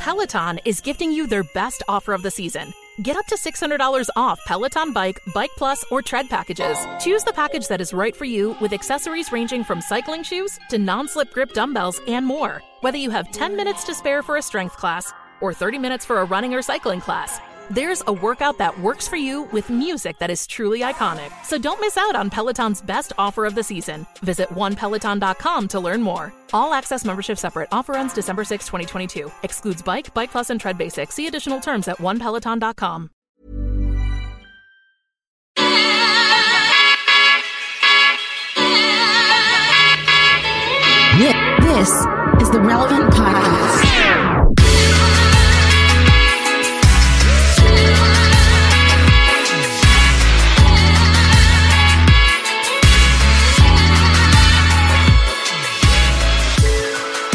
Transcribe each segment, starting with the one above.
Peloton is gifting you their best offer of the season. Get up to $600 off Peloton Bike, Bike Plus, or Tread packages. Choose the package that is right for you with accessories ranging from cycling shoes to non slip grip dumbbells and more. Whether you have 10 minutes to spare for a strength class or 30 minutes for a running or cycling class, there's a workout that works for you with music that is truly iconic. So don't miss out on Peloton's best offer of the season. Visit onepeloton.com to learn more. All access membership separate. Offer ends December 6, 2022. Excludes Bike, Bike Plus, and Tread Basic. See additional terms at onepeloton.com. This is the Relevant Podcast.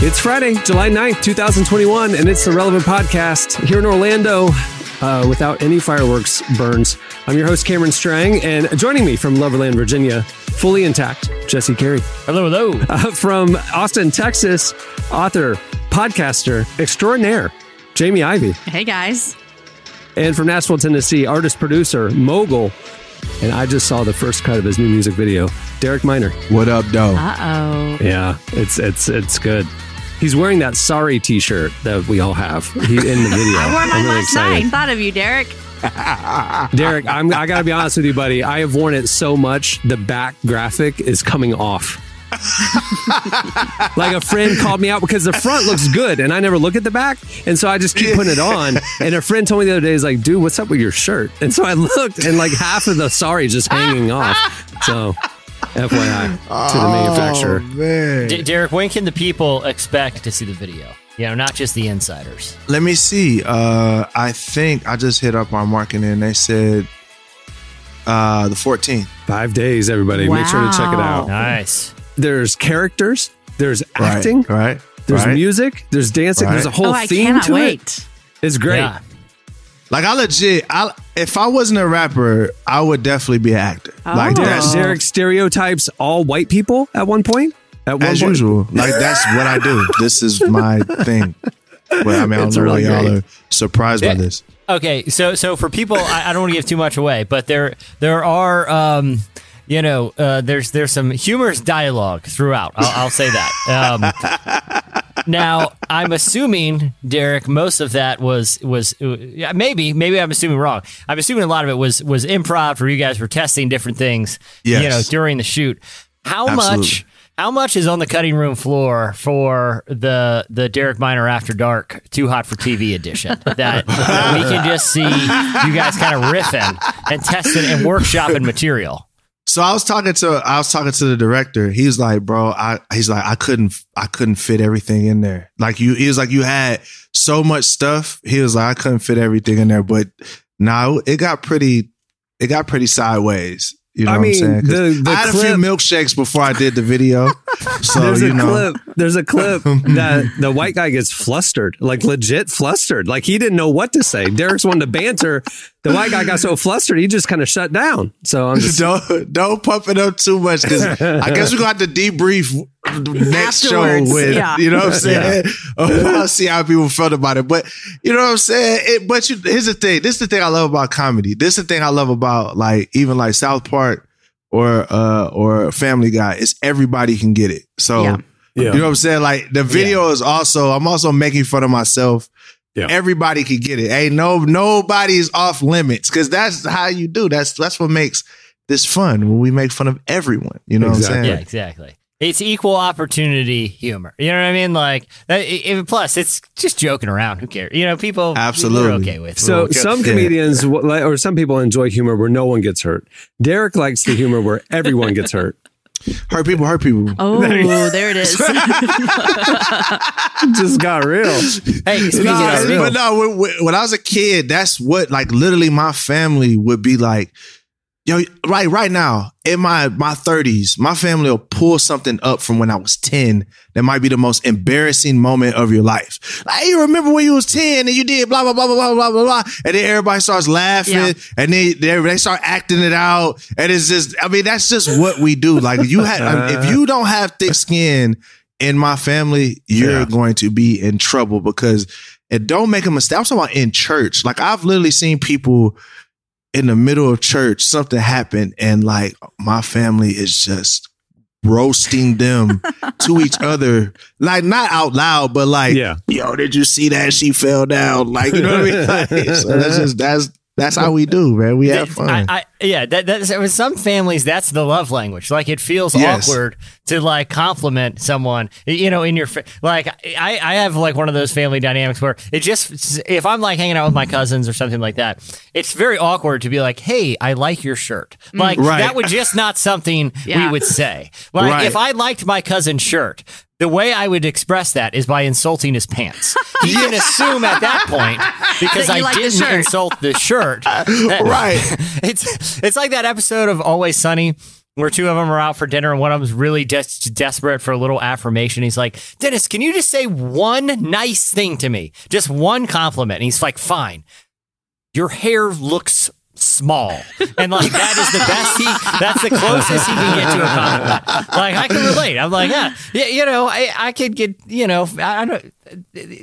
It's Friday, July 9th, 2021, and it's the Relevant Podcast here in Orlando uh, without any fireworks burns. I'm your host, Cameron Strang, and joining me from Loverland, Virginia, fully intact, Jesse Carey. Hello, hello. Uh, from Austin, Texas, author, podcaster extraordinaire, Jamie Ivey. Hey guys. And from Nashville, Tennessee, artist, producer, mogul, and I just saw the first cut of his new music video, Derek Minor. What up, though? Uh oh. Yeah, it's it's it's good. He's wearing that sorry T-shirt that we all have he, in the video. I wore mine really last night. Thought of you, Derek. Derek, I'm, I got to be honest with you, buddy. I have worn it so much, the back graphic is coming off. like a friend called me out because the front looks good and I never look at the back. And so I just keep putting it on. And a friend told me the other day, is like, dude, what's up with your shirt? And so I looked and like half of the sorry is just hanging off. So FYI to the manufacturer. Oh, man. D- Derek, when can the people expect to see the video? You know, not just the insiders. Let me see. Uh, I think I just hit up our marketing and they said uh, the 14th. Five days, everybody. Make sure to check it out. Nice. There's characters, there's acting, Right. there's right. music, there's dancing, Right. there's a whole oh, I theme cannot to it. It's great. Yeah. Like, I legit, I, if I wasn't a rapper, I would definitely be an actor. Like, Oh. that's Derek stereotypes all white people at one point. At one as point. usual. Like, that's what I do. This is my thing. But I mean, I don't It's know really why y'all are surprised by this. Okay, so so for people, I, I don't want to give too much away, but there there are, um, you know, uh, there's there's some humorous dialogue throughout. I'll, I'll say that. Um, now, I'm assuming Derek, most of that was was uh, yeah, maybe maybe I'm assuming wrong. I'm assuming a lot of it was was improv, where you guys were testing different things, Yes. you know, during the shoot. How Absolutely. much? How much is on the cutting room floor for the the Derek Minor After Dark Too Hot for TV edition? That we can just see you guys kind of riffing and testing and workshopping material. So I was talking to I was talking to the director. He was like, bro, I he's like, I couldn't I couldn't fit everything in there. Like you he was like, you had so much stuff. He was like, I couldn't fit everything in there. But now it got pretty it got pretty sideways. You know I what mean, I'm saying? the- the I had a few milkshakes before I did the video. So there's you a know clip. There's a clip that the white guy gets flustered, like legit flustered, like he didn't know what to say. Derek's wanted to banter. The white guy got so flustered, he just kind of shut down. So I'm just don't don't pump it up too much because I guess we're gonna have to debrief next show Afterwards, with yeah. you know what I'm saying. I'll see how people felt about it, but you know what I'm saying. It, but you, here's the thing. This is the thing I love about comedy. This is the thing I love about like even like South Park or uh or Family Guy. It's everybody can get it. So. Yeah. Yeah. You know what I'm saying? Like the video is also, I'm also making fun of myself. Yeah. Everybody can get it. Ain't no nobody's off limits because that's how you do. That's that's what makes this fun when we make fun of everyone. You know Exactly. what I'm Yeah, saying? exactly. It's equal opportunity humor. You know what I mean? Like, that- i- i- plus it's just joking around. Who cares? You know, people Absolutely. okay with. so. Some comedians w- like- or some people enjoy humor where no one gets hurt. Derek likes the humor where everyone gets hurt. Hurt people, hurt people. Oh, there it is. just got real. Hey, speaking Nah, of, but no, when, when- when I was a kid, that's what like literally my family would be like. Yo, right, right now in my my thirties, my family will pull something up from when I was ten. That might be the most embarrassing moment of your life. Like, hey, you remember when you was ten and you did blah blah blah blah blah blah blah, blah. and then everybody starts laughing, Yeah. and they, they they start acting it out, and it's just, I mean, that's just what we do. Like you had, I mean, if you don't have thick skin, in my family, you're Yeah. going to be in trouble because and don't make a mistake. I'm talking about in church. Like I've literally seen people in the middle of church, something happened, and like my family is just roasting them to each other. Like not out loud, but like, Yeah. yo, did you see that? She fell down. Like, you know what I mean? Like, so that's just that's that's how we do, man. We have fun. I, I, yeah, that, that's with some families. That's the love language. Like it feels Yes. awkward to like compliment someone. You know, in your like, I, I have like one of those family dynamics where it just if I'm like hanging out with my cousins or something like that, it's very awkward to be like, "Hey, I like your shirt." Mm. Like Right. that would just not something we would say. Like Right. if I liked my cousin's shirt. The way I would express that is by insulting his pants. He can assume at that point because I like didn't shirt. insult the shirt. that- Right. it's it's like that episode of Always Sunny where two of them are out for dinner and one of them's really des- desperate for a little affirmation. He's like, Dennis, can you just say one nice thing to me? Just one compliment. And he's like, fine. Your hair looks small. And like that is the best he that's the closest he can get to a compliment. Like I can relate. I'm like, yeah, yeah you know, I, I could get, you know, I, I don't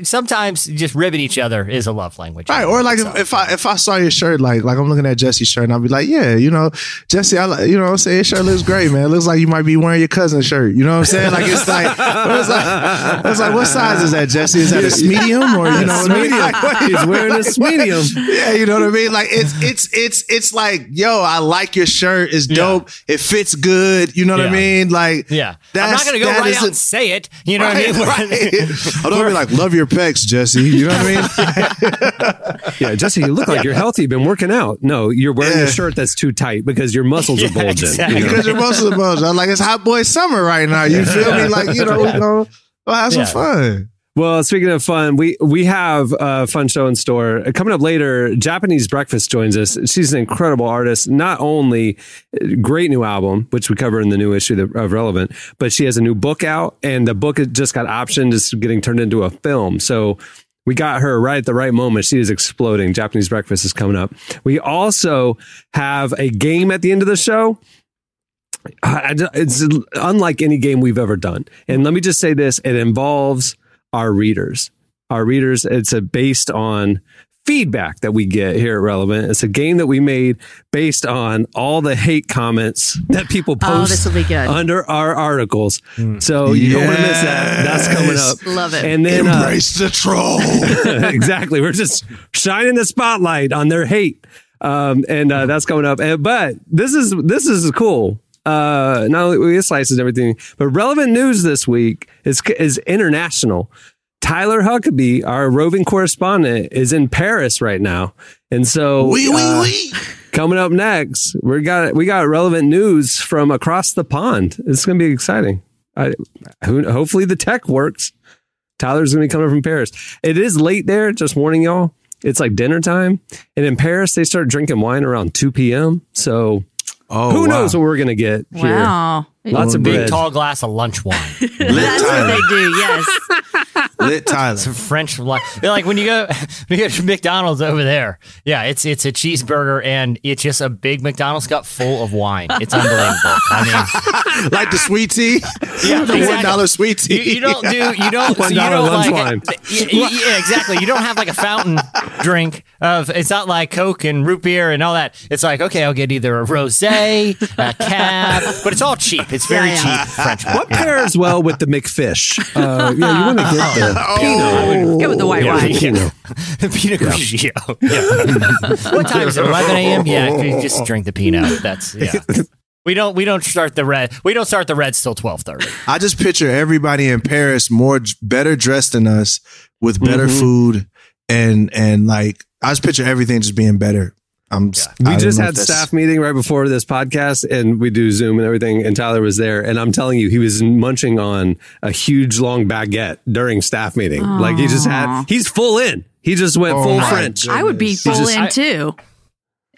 sometimes just ribbing each other is a love language. Right, or like if, if I if I saw your shirt, like like I'm looking at Jesse's shirt, and I'll be like, yeah, you know, Jesse, I like, you know, what I'm saying your shirt looks great, man. It looks like you might be wearing your cousin's shirt. You know what I'm saying? Like it's like, it's like, it's like, what size is that, Jesse? Is that a medium or you know what I mean? Like, what- He's wearing a medium. yeah, you know what I mean. Like it's it's it's it's it's like, yo, I like your shirt. It's dope. It fits good. You know what I mean? Like, Yeah. I'm not going to go that right out and say it. You know Right, what I mean? right. I'm gonna be like, love your pecs, Jesse. You know what I mean? Yeah, Jesse, you look like you're healthy. You've been working out. No, you're wearing Yeah. a shirt that's too tight because your muscles are Yeah, bulging. exactly. you know? because you're most of the most. I'm like, it's hot boy summer right now. You feel me? Like, you know, we gonna go have some Yeah. fun. Well, speaking of fun, we we have a fun show in store coming up later. Japanese Breakfast joins us. She's an incredible artist. Not only great new album, which we cover in the new issue of Relevant, but she has a new book out, and the book just got optioned. It's getting turned into a film. So we got her right at the right moment. She is exploding. Japanese Breakfast is coming up. We also have a game at the end of the show. It's unlike any game we've ever done. And let me just say this: it involves our readers. Our readers. It's a based on feedback that we get here at Relevant. It's a game that we made based on all the hate comments that people Oh, post this will be good. under our articles. So you don't want to miss that. That's coming up. Love it. And then uh, Embrace the troll. exactly. We're just shining the spotlight on their hate. Um, and uh, that's coming up. And, but this is this is cool. Uh, not only we get slices and everything, but relevant news this week is is international. Tyler Huckabee, our roving correspondent, is in Paris right now, and so Wee wee uh, wee. coming up next, we got we got relevant news from across the pond. It's going to be exciting. I, who, hopefully the tech works. Tyler's going to be coming from Paris. It is late there. Just warning y'all. It's like dinner time, and in Paris they start drinking wine around two p.m. So Oh, who wow. knows what we're going to get here? Wow. Lots of Big bread. tall glass of lunch wine. Lit That's what they do. Yes. Lit Tyler. French lunch. Like when you go when you go to McDonald's over there. Yeah, it's it's a cheeseburger and it's just a big McDonald's cup full of wine. It's unbelievable. I mean, like the sweet tea. Yeah, the exactly. one dollar sweet tea. you, you don't do you don't One you don't lunch like wine. Yeah, yeah, yeah, exactly. You don't have like a fountain drink of it's not like Coke and root beer and all that. It's like okay, I'll get either a rosé, a cab, but it's all cheap. It's very Yeah, yeah. cheap French wine. What pairs well with the McFish? Uh, yeah, you want to get the Pinot. Go with the white Yeah, wine. yeah. Pinot. Pinot Grigio. Yeah. what time is it? 11 a.m. Yeah, you just drink the Pinot. That's yeah. We don't we don't start the red. We don't start the reds till 12:30. I just picture everybody in Paris more better dressed than us with better Mhm. food and and like I just picture everything just being better. I'm I We don't just had staff meeting right before this podcast, and we do Zoom and everything. And Tyler was there, and I'm telling you, he was munching on a huge long baguette during staff meeting. Like he just had, he's full in. He just went Oh full French. goodness. I would be full just- in I- too.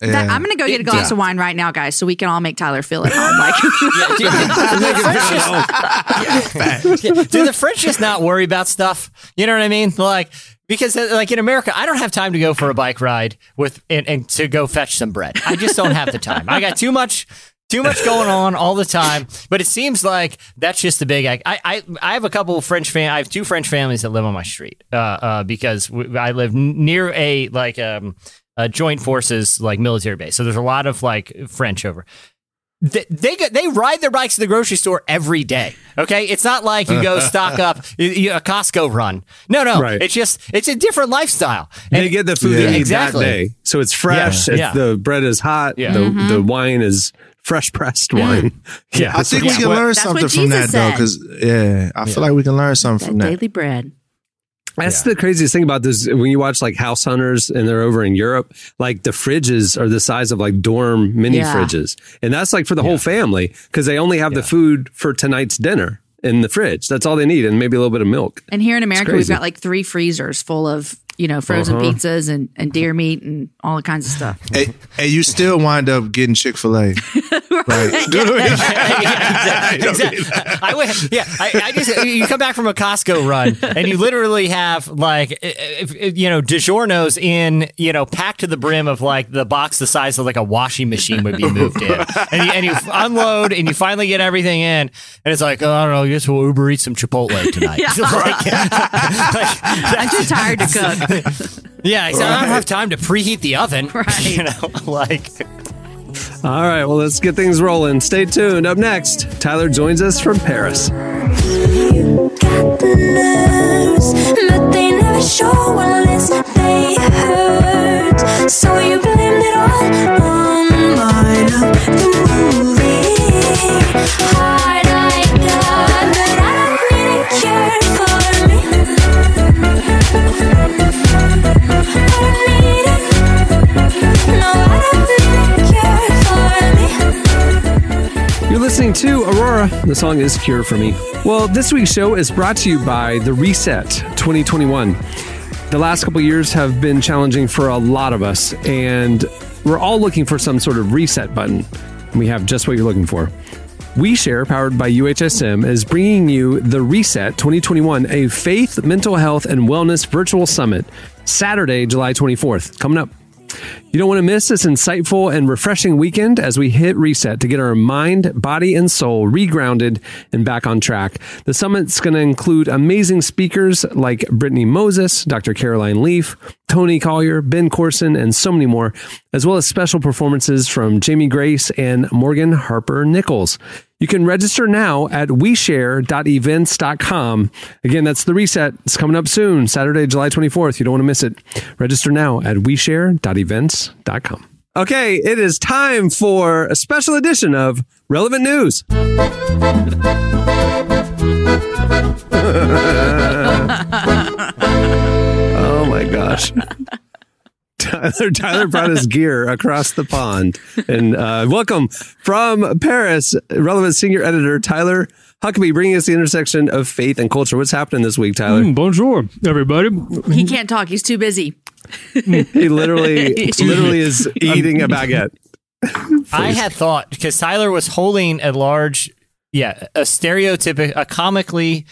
Yeah. That, I'm gonna go get a glass Yeah. of wine right now, guys, so we can all make Tyler feel at home. Like, Yeah, do, the French just, do the French just not worry about stuff? You know what I mean? Like because uh, like in America, I don't have time to go for a bike ride with and, and to go fetch some bread. I just don't have the time. I got too much Too much going on all the time, but it seems like that's just the big. I I I have a couple of French fam. I have two French families that live on my street uh, uh, because I live near a like um a joint forces like military base. So there's a lot of like French over. They they, go- they ride their bikes to the grocery store every day. Okay, it's not like you go stock up a Costco run. No, no, Right. it's just it's a different lifestyle. And they get the food Yeah. they need Exactly. that day, so it's fresh. Yeah. It's, Yeah. The bread is hot. Yeah. The mm-hmm. the wine is fresh pressed mm. wine. Yeah, I think we can learn That's something from that Jesus though, because yeah, I feel like we can learn something That from that. daily bread. That's the craziest thing about this. When you watch like House Hunters and they're over in Europe, like the fridges are the size of like dorm mini Yeah. fridges. And that's like for the whole family because they only have the food for tonight's dinner in the fridge. That's all they need. And maybe a little bit of milk. And here in America, we've got like three freezers full of you know frozen Uh-huh. pizzas and, and deer meat and all kinds of stuff. and, and you still wind up getting Chick Fil A, right? yeah, exactly. exactly. I would, yeah. I, I just you come back from a Costco run and you literally have like if, if, you know DiGiorno's in you know packed to the brim of like the box the size of like a washing machine would be moved in, and you, and you unload and you finally get everything in, and it's like oh, I don't know, I guess we'll Uber eat some Chipotle tonight. Yeah. Like- like, I'm too tired to cook. yeah, exactly. I don't have time to preheat the oven. Right. You know, like. All right. Well, let's get things rolling. Stay tuned. Up next, Tyler joins us from Paris. got the nerves, You're listening to Aurora. The song is Cure for Me. Well, this week's show is brought to you by The Reset 2021. The last couple years have been challenging for a lot of us, and we're all looking for some sort of reset button. We have just what you're looking for. We Share, powered by UHSM, is bringing you the Reset 2021, a faith, mental health, and wellness virtual summit, Saturday, July 24th, coming up. You don't want to miss this insightful and refreshing weekend as we hit reset to get our mind, body, and soul regrounded and back on track. The summit's going to include amazing speakers like Brittany Moses, Dr. Caroline Leaf, Tony Collier, Ben Courson, and so many more, as well as special performances from Jamie Grace and Morgan Harper Nichols. You can register now at weshare.events.com. Again, that's the reset. It's coming up soon, Saturday, July 24th. You don't want to miss it. Register now at weshare.events.com. Okay, it is time for a special edition of Relevant News. Tyler, Tyler brought his gear across the pond. And uh, welcome from Paris, relevant senior editor Tyler Huckabee, bringing us the intersection of faith and culture. What's happening this week, Tyler? Mm, bonjour, everybody. He can't talk. He's too busy. He literally, literally is eating a baguette. I had thought because Tyler was holding a large, yeah, a stereotypic, a comically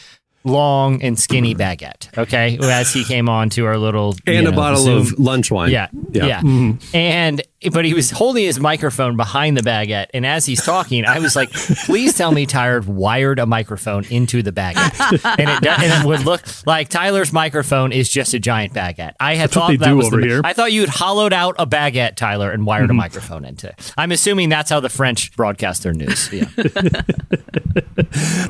long and skinny mm. baguette. Okay, as he came on to our little you And a bottle Zoom- of lunch wine. Yeah, yeah, mm-hmm. and but he was holding his microphone behind the baguette, and as he's talking, I was like, "Please tell me Tyler wired a microphone into the baguette," and it, and it would look like Tyler's microphone is just a giant baguette. I had That's thought that was the. I thought you had hollowed out a baguette, Tyler, and wired a microphone into. it. I'm assuming that's how the French broadcast their news. Yeah.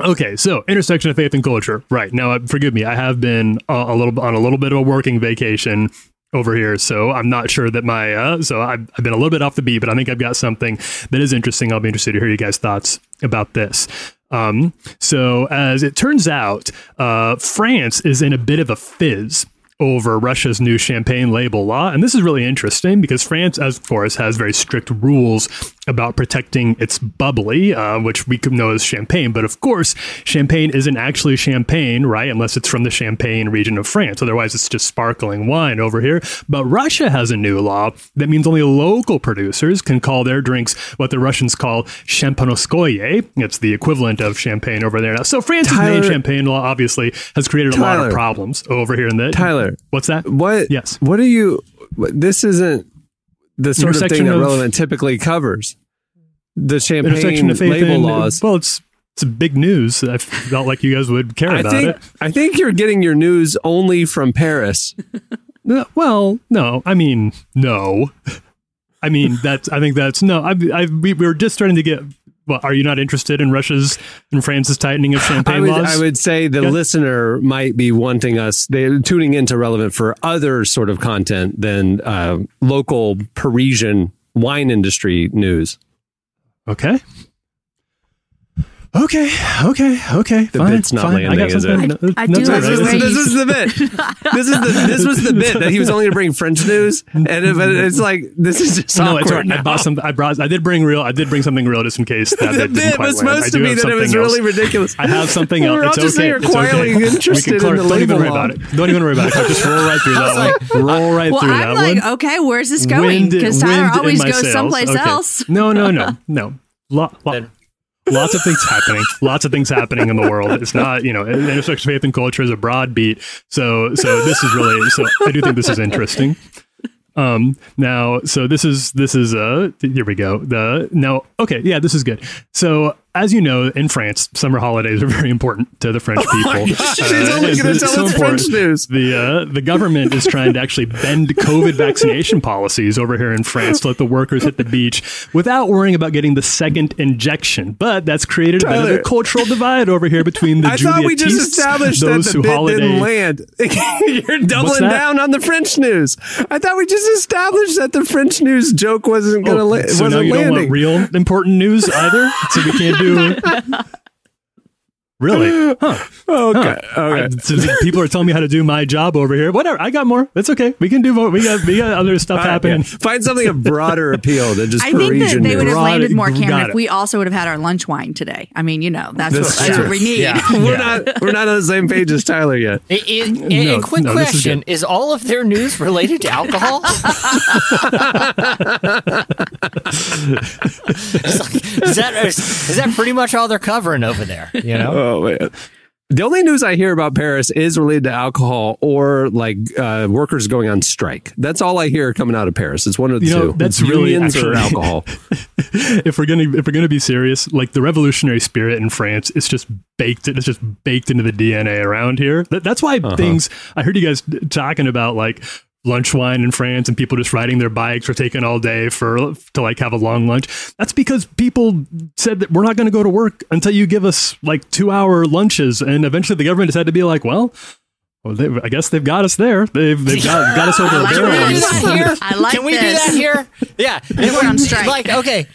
Okay, so intersection of faith and culture. Right now, uh, forgive me, I have been uh, a little on a little bit of a working vacation over here, so I'm not sure that my uh, so I've, I've been a little bit off the beat, but I think I've got something that is interesting. I'll be interested to hear you guys' thoughts about this. Um, so as it turns out, uh, France is in a bit of a fizz over Russia's new champagne label law. And this is really interesting because France, as of course, has very strict rules about protecting its bubbly, uh, which we could know as champagne. But of course, champagne isn't actually champagne, right? Unless it's from the Champagne region of France. Otherwise, it's just sparkling wine over here. But Russia has a new law that means only local producers can call their drinks what the Russians call champanoskoye. It's the equivalent of champagne over there now. So France's Tyler- main champagne law obviously has created a lot of problems over here in the Tyler, What's that? what? Yes. What are you? This isn't the sort of thing that of- relevant typically covers. the champagne intersection of faith label and laws. well, it's it's big news. I felt like you guys would care I about think it. I think you're getting your news only from Paris. No, well, no, I mean, no. I mean, that's, I think that's, no, I, I, we, we were just starting to get, well, are you not interested in Russia's and France's tightening of champagne I would, laws? I would say the Yeah. listener might be wanting us, they're tuning into relevant for other sort of content than uh, local Parisian wine industry news. Okay. Okay, okay, okay. The fine, bit's not fine. I got landing, is it? something. No, I no, do it's all like right. the way This, you- is the bit. This is the this was the bit that he was only to bring French news, and if it, it's like this is just No, it's awkward right. I now. bought some. I brought. I did bring real. I did bring something real just in case that The bit didn't bit quite was land. I supposed to be that it was else. really ridiculous. I have something else. We're all It's just okay. here It's quietly okay. interested we can in the Don't even worry law. about it. Don't even worry about it. Just roll right through that one. Roll right Well, through I'm that like, one. okay, where's this going? Because Tyler always goes someplace else. No, no, no, no. Lo- lo- Then- lots of things happening. Lots of things happening in the world. It's not, you know, intersection of faith and culture is a broad beat. So, so this is really. So I do think this is interesting. Um, now, so this is this is uh here we go. The now, okay, yeah, this is good. So as you know, in France, summer holidays are very important to the French people. Oh Uh, She's only it's- going to tell so us French important. news. The uh, the government is trying to actually bend COVID vaccination policies over here in France to let the workers hit the beach without worrying about getting the second injection. But that's created a bit of Tyler. a cultural divide over here between the I thought we just established that the bit holiday. didn't land. You're doubling down on the French news. I thought we just established that the French news joke wasn't going to Oh, la- so now wasn't you don't want landing. real important news either, so we can't do. Really? Huh. okay, I- okay. so people are telling me how to do my job over here. Whatever. I got more. That's okay. We can do more. We got we got other stuff All right, happening. yeah. Find something of broader appeal than just I think that they would have landed more, got Cameron, if we also would have had our lunch wine today. I mean, you know, that's, That's what, that's what we need. Yeah. We're not we're not on the same page as Tyler yet. I- I- No, a quick no, this is question: is, all of their news related to alcohol? Like, is that is, is that pretty much all they're covering over there? You know, Oh man. The only news I hear about Paris is related to alcohol or like uh, workers going on strike. That's all I hear coming out of Paris. It's one of the You know, two. that's It's really actually- alcohol. if we're gonna if we're gonna be serious, like the revolutionary spirit in France, it's just baked. It's just baked into the DNA around here. That, that's why Uh-huh. things. I heard you guys talking about like lunch wine in France and people just riding their bikes or taking all day for to like have a long lunch. That's because people said that we're not going to go to work until you give us like two hour lunches, and eventually the government just had to be like, well. Well, they, I guess they've got us there. They've, they've got, got us over a barrel. it. on Can we do this that one. here? Like Can we do that here? Yeah, we're on strike. Like, okay,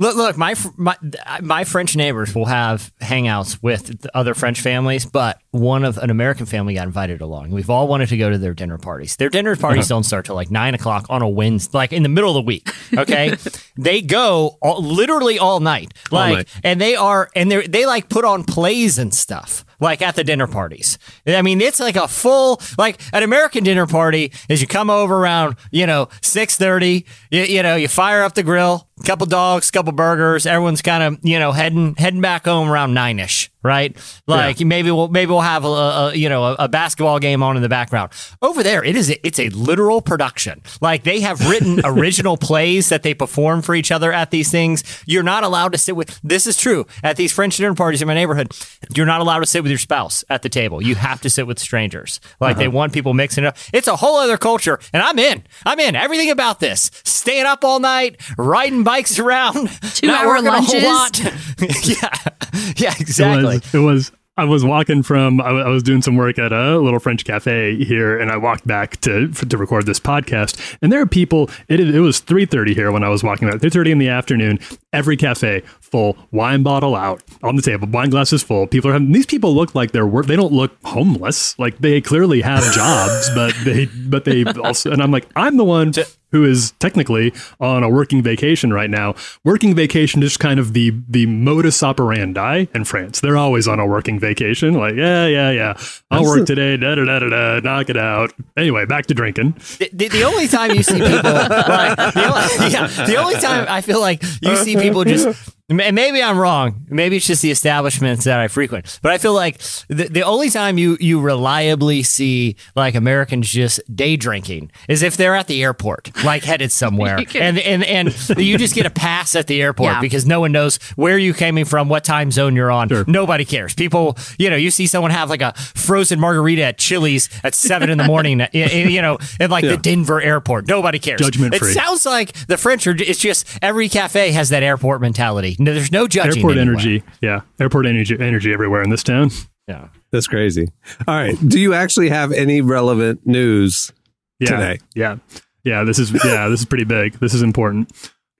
look, look, my my my French neighbors will have hangouts with the other French families, but one of an American family got invited along. We've all wanted to go to their dinner parties. Their dinner parties uh-huh. don't start till like nine o'clock on a Wednesday, like in the middle of the week. Okay, they go all, literally all night, like, night. and they are and they they like put on plays and stuff like at the dinner parties. I mean, it's like a full like an American dinner party is you come over around you know six thirty. You, you know you fire up the grill, couple dogs, couple burgers. Everyone's kind of you know heading heading back home around nine ish. Right, like maybe we'll maybe we'll have a, a you know a, a basketball game on in the background. Over there, it is a, it's a literal production. Like they have written original plays that they perform for each other at these things. You're not allowed to sit with. This is true at these French dinner parties in my neighborhood. You're not allowed to sit with your spouse at the table. You have to sit with strangers. Like they uh-huh. want people mixing it up. It's a whole other culture, and I'm in. I'm in everything about this. Staying up all night, riding bikes around, not Two-hour working a whole lunches. lot. yeah, yeah, It exactly. was, it was. I was walking from. I was doing some work at a little French cafe here, and I walked back to to record this podcast. And there are people. It, it was three thirty here when I was walking back. Three thirty in the afternoon. Every cafe full, wine bottle out on the table, wine glasses full. People are having. These people look like they're work. They don't look homeless. Like they clearly have jobs, but they but they also. And I'm like, I'm the one who is technically on a working vacation right now. Working vacation is kind of the the modus operandi in France. They're always on a working vacation. Like, yeah, yeah, yeah. I'll work today. Da da da da da. Knock it out. Anyway, back to drinking. the, the, the only time you see people like the only, yeah, the only time I feel like you see people just and maybe I'm wrong. Maybe it's just the establishments that I frequent. But I feel like the, the only time you you reliably see like Americans just day drinking is if they're at the airport, like headed somewhere, can- and and and you just get a pass at the airport Yeah. because no one knows where you coming from, what time zone you're on. Nobody cares. People, you know, you see someone have like a frozen margarita at Chili's at seven in the morning, y- y- you know, in like the Denver airport. Nobody cares. Judgment free. It sounds like the French are. It's just every cafe has that airport mentality. No, there's no judging. Airport anywhere. energy. Yeah. Airport energy energy everywhere in this town. Yeah. That's crazy. All right. Do you actually have any relevant news Yeah. today? Yeah. Yeah. This is yeah, this is pretty big. This is important.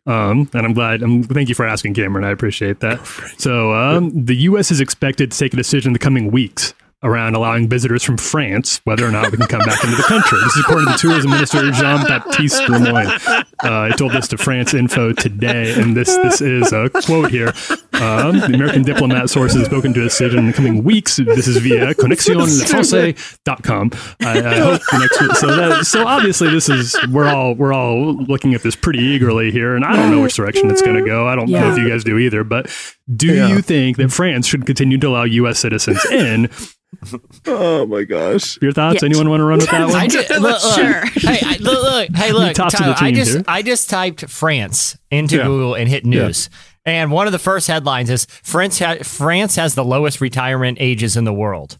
Um, and I'm glad. Um, thank you for asking, Cameron. I appreciate that. So, um, the U.S. is expected to take a decision in the coming weeks around allowing visitors from France whether or not we can come back into the country. This is according to Tourism Minister Jean Baptiste Lemoyne. Uh, he told this to France Info today, and this this is a quote here. Um, the American diplomat source has spoken to a decision in the coming weeks. This is via connexionlefrancais.com. I, I hope the next week. So that so obviously this is we're all we're all looking at this pretty eagerly here, and I don't know which direction it's going to go. I don't know if you guys do either, but do you think that France should continue to allow U.S. citizens in? Oh my gosh. Your thoughts? Yeah. Anyone want to run with that one? I just, look, look, Sure. Hey, I, look, look, hey, look, to the Tyler, I just, here. I just typed France into Yeah. Google and hit news. And one of the first headlines is France, ha- France has the lowest retirement ages in the world.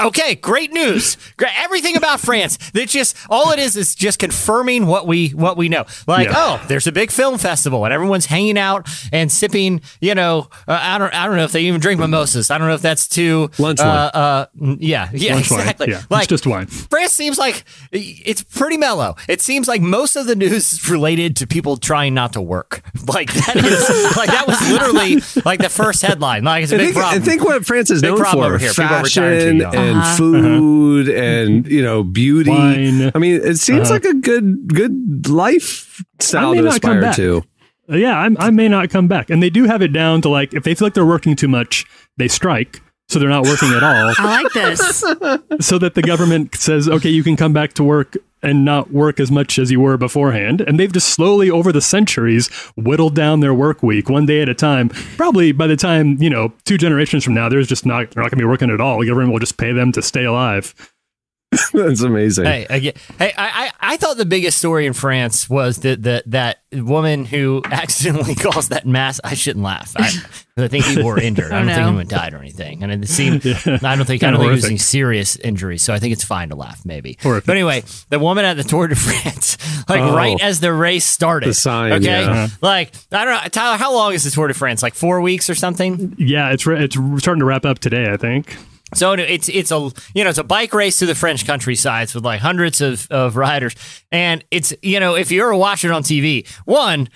Okay, great news. Everything about France. It's just all it is is just confirming what we what we know. Like, Yeah. oh, there's a big film festival and everyone's hanging out and sipping. You know, uh, I don't I don't know if they even drink mimosas. I don't know if that's too Lunch uh, wine. Uh, yeah, yeah, Lunch wine. exactly. Yeah, Like it's just wine. France seems like it's pretty mellow. It seems like most of the news is related to people trying not to work. Like that is like that was literally like the first headline. Like it's a big think, problem. I think what France is Big known for over here. People are retiring fashion too young. and Uh-huh. food and you know beauty. Wine. I mean, it seems Uh-huh. like a good good lifestyle I may to aspire to. Uh, yeah, I, I may not come back. And they do have it down to like if they feel like they're working too much, they strike. So they're not working at all. I like this. so that the government says, okay, you can come back to work and not work as much as you were beforehand. And they've just slowly over the centuries whittled down their work week one day at a time. Probably by the time, you know, two generations from now, there's just not, they're not going to be working at all. The government will just pay them to stay alive. That's amazing. Hey, I, get- hey, I, I, I thought the biggest story in France was that that that woman who accidentally caused that mass. I shouldn't laugh. I, I think people were injured. I Oh, don't think no. anyone died or anything. And it seemed. I don't think. I Kinda don't think it was horrific. any serious injuries. So I think it's fine to laugh, maybe. Horrific. But anyway, the woman at the Tour de France, like Oh. right as the race started, The sign, Okay, yeah. Uh-huh. like I don't know, Tyler. How long is the Tour de France? Like four weeks or something? Yeah, it's, re- it's starting to wrap up today, I think. So it's it's a you know it's a bike race through the French countrysides with like hundreds of, of riders, and it's you know if you're watching on TV, one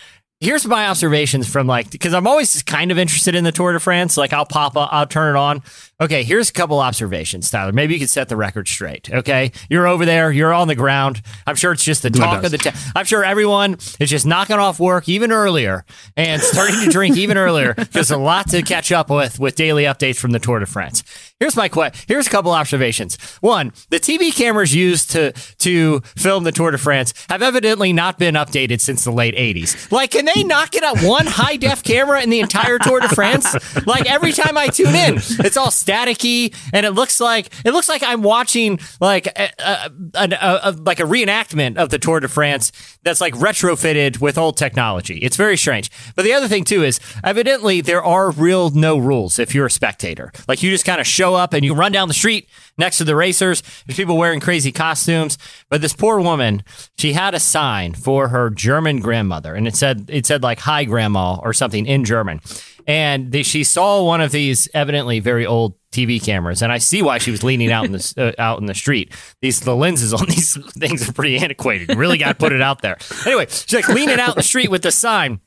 here's my observations from like because I'm always kind of interested in the Tour de France. Like I'll pop, up, I'll turn it on. Okay, here's a couple observations, Tyler. Maybe you could set the record straight. Okay, you're over there, you're on the ground. I'm sure it's just the talk of the town. I'm sure everyone is just knocking off work even earlier and starting to drink even earlier. There's a lot to catch up with with daily updates from the Tour de France. Here's my question. Here's a couple observations. One, the TV cameras used to to film the Tour de France have evidently not been updated since the late 80s. Like, can they not get a one high def camera in the entire Tour de France? Like every time I tune in, it's all staticky, and it looks like it looks like I'm watching like a, a, a, a- like a reenactment of the Tour de France that's like retrofitted with old technology. It's very strange. But the other thing too is evidently there are real no rules if you're a spectator. Like you just kind of show up and you run down the street next to the racers. There's people wearing crazy costumes. But this poor woman, she had a sign for her German grandmother, and it said it said like "Hi, Grandma" or something in German. And they, she saw one of these evidently very old TV cameras, and I see why she was leaning out in the uh, out in the street. These the lenses on these things are pretty antiquated. You really got to put it out there. Anyway, she's like leaning out in the street with the sign,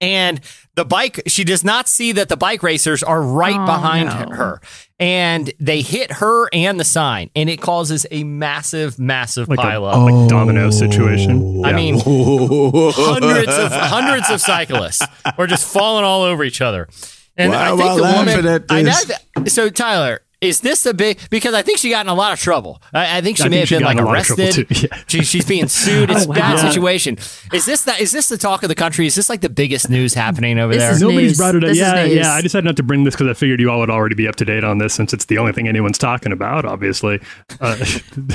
and the bike. She does not see that the bike racers are right Oh, behind no. her, and they hit her and the sign, and it causes a massive, massive Like a pileup. like domino situation. I Yeah. mean, hundreds of hundreds of cyclists were just falling all over each other. And Why I think I the laughing woman, at I know that- so Tyler, Is this the big? Because I think she got in a lot of trouble. I, I think she I may think have she been like in a lot of trouble, arrested. Yeah. She, she's being sued. It's Oh, a bad wow. situation. Is this that? Is this the talk of the country? Is this like the biggest news happening over This there? is Nobody's news. brought it up. This Yeah, yeah. I decided not to bring this because I figured you all would already be up to date on this since it's the only thing anyone's talking about, obviously. Uh,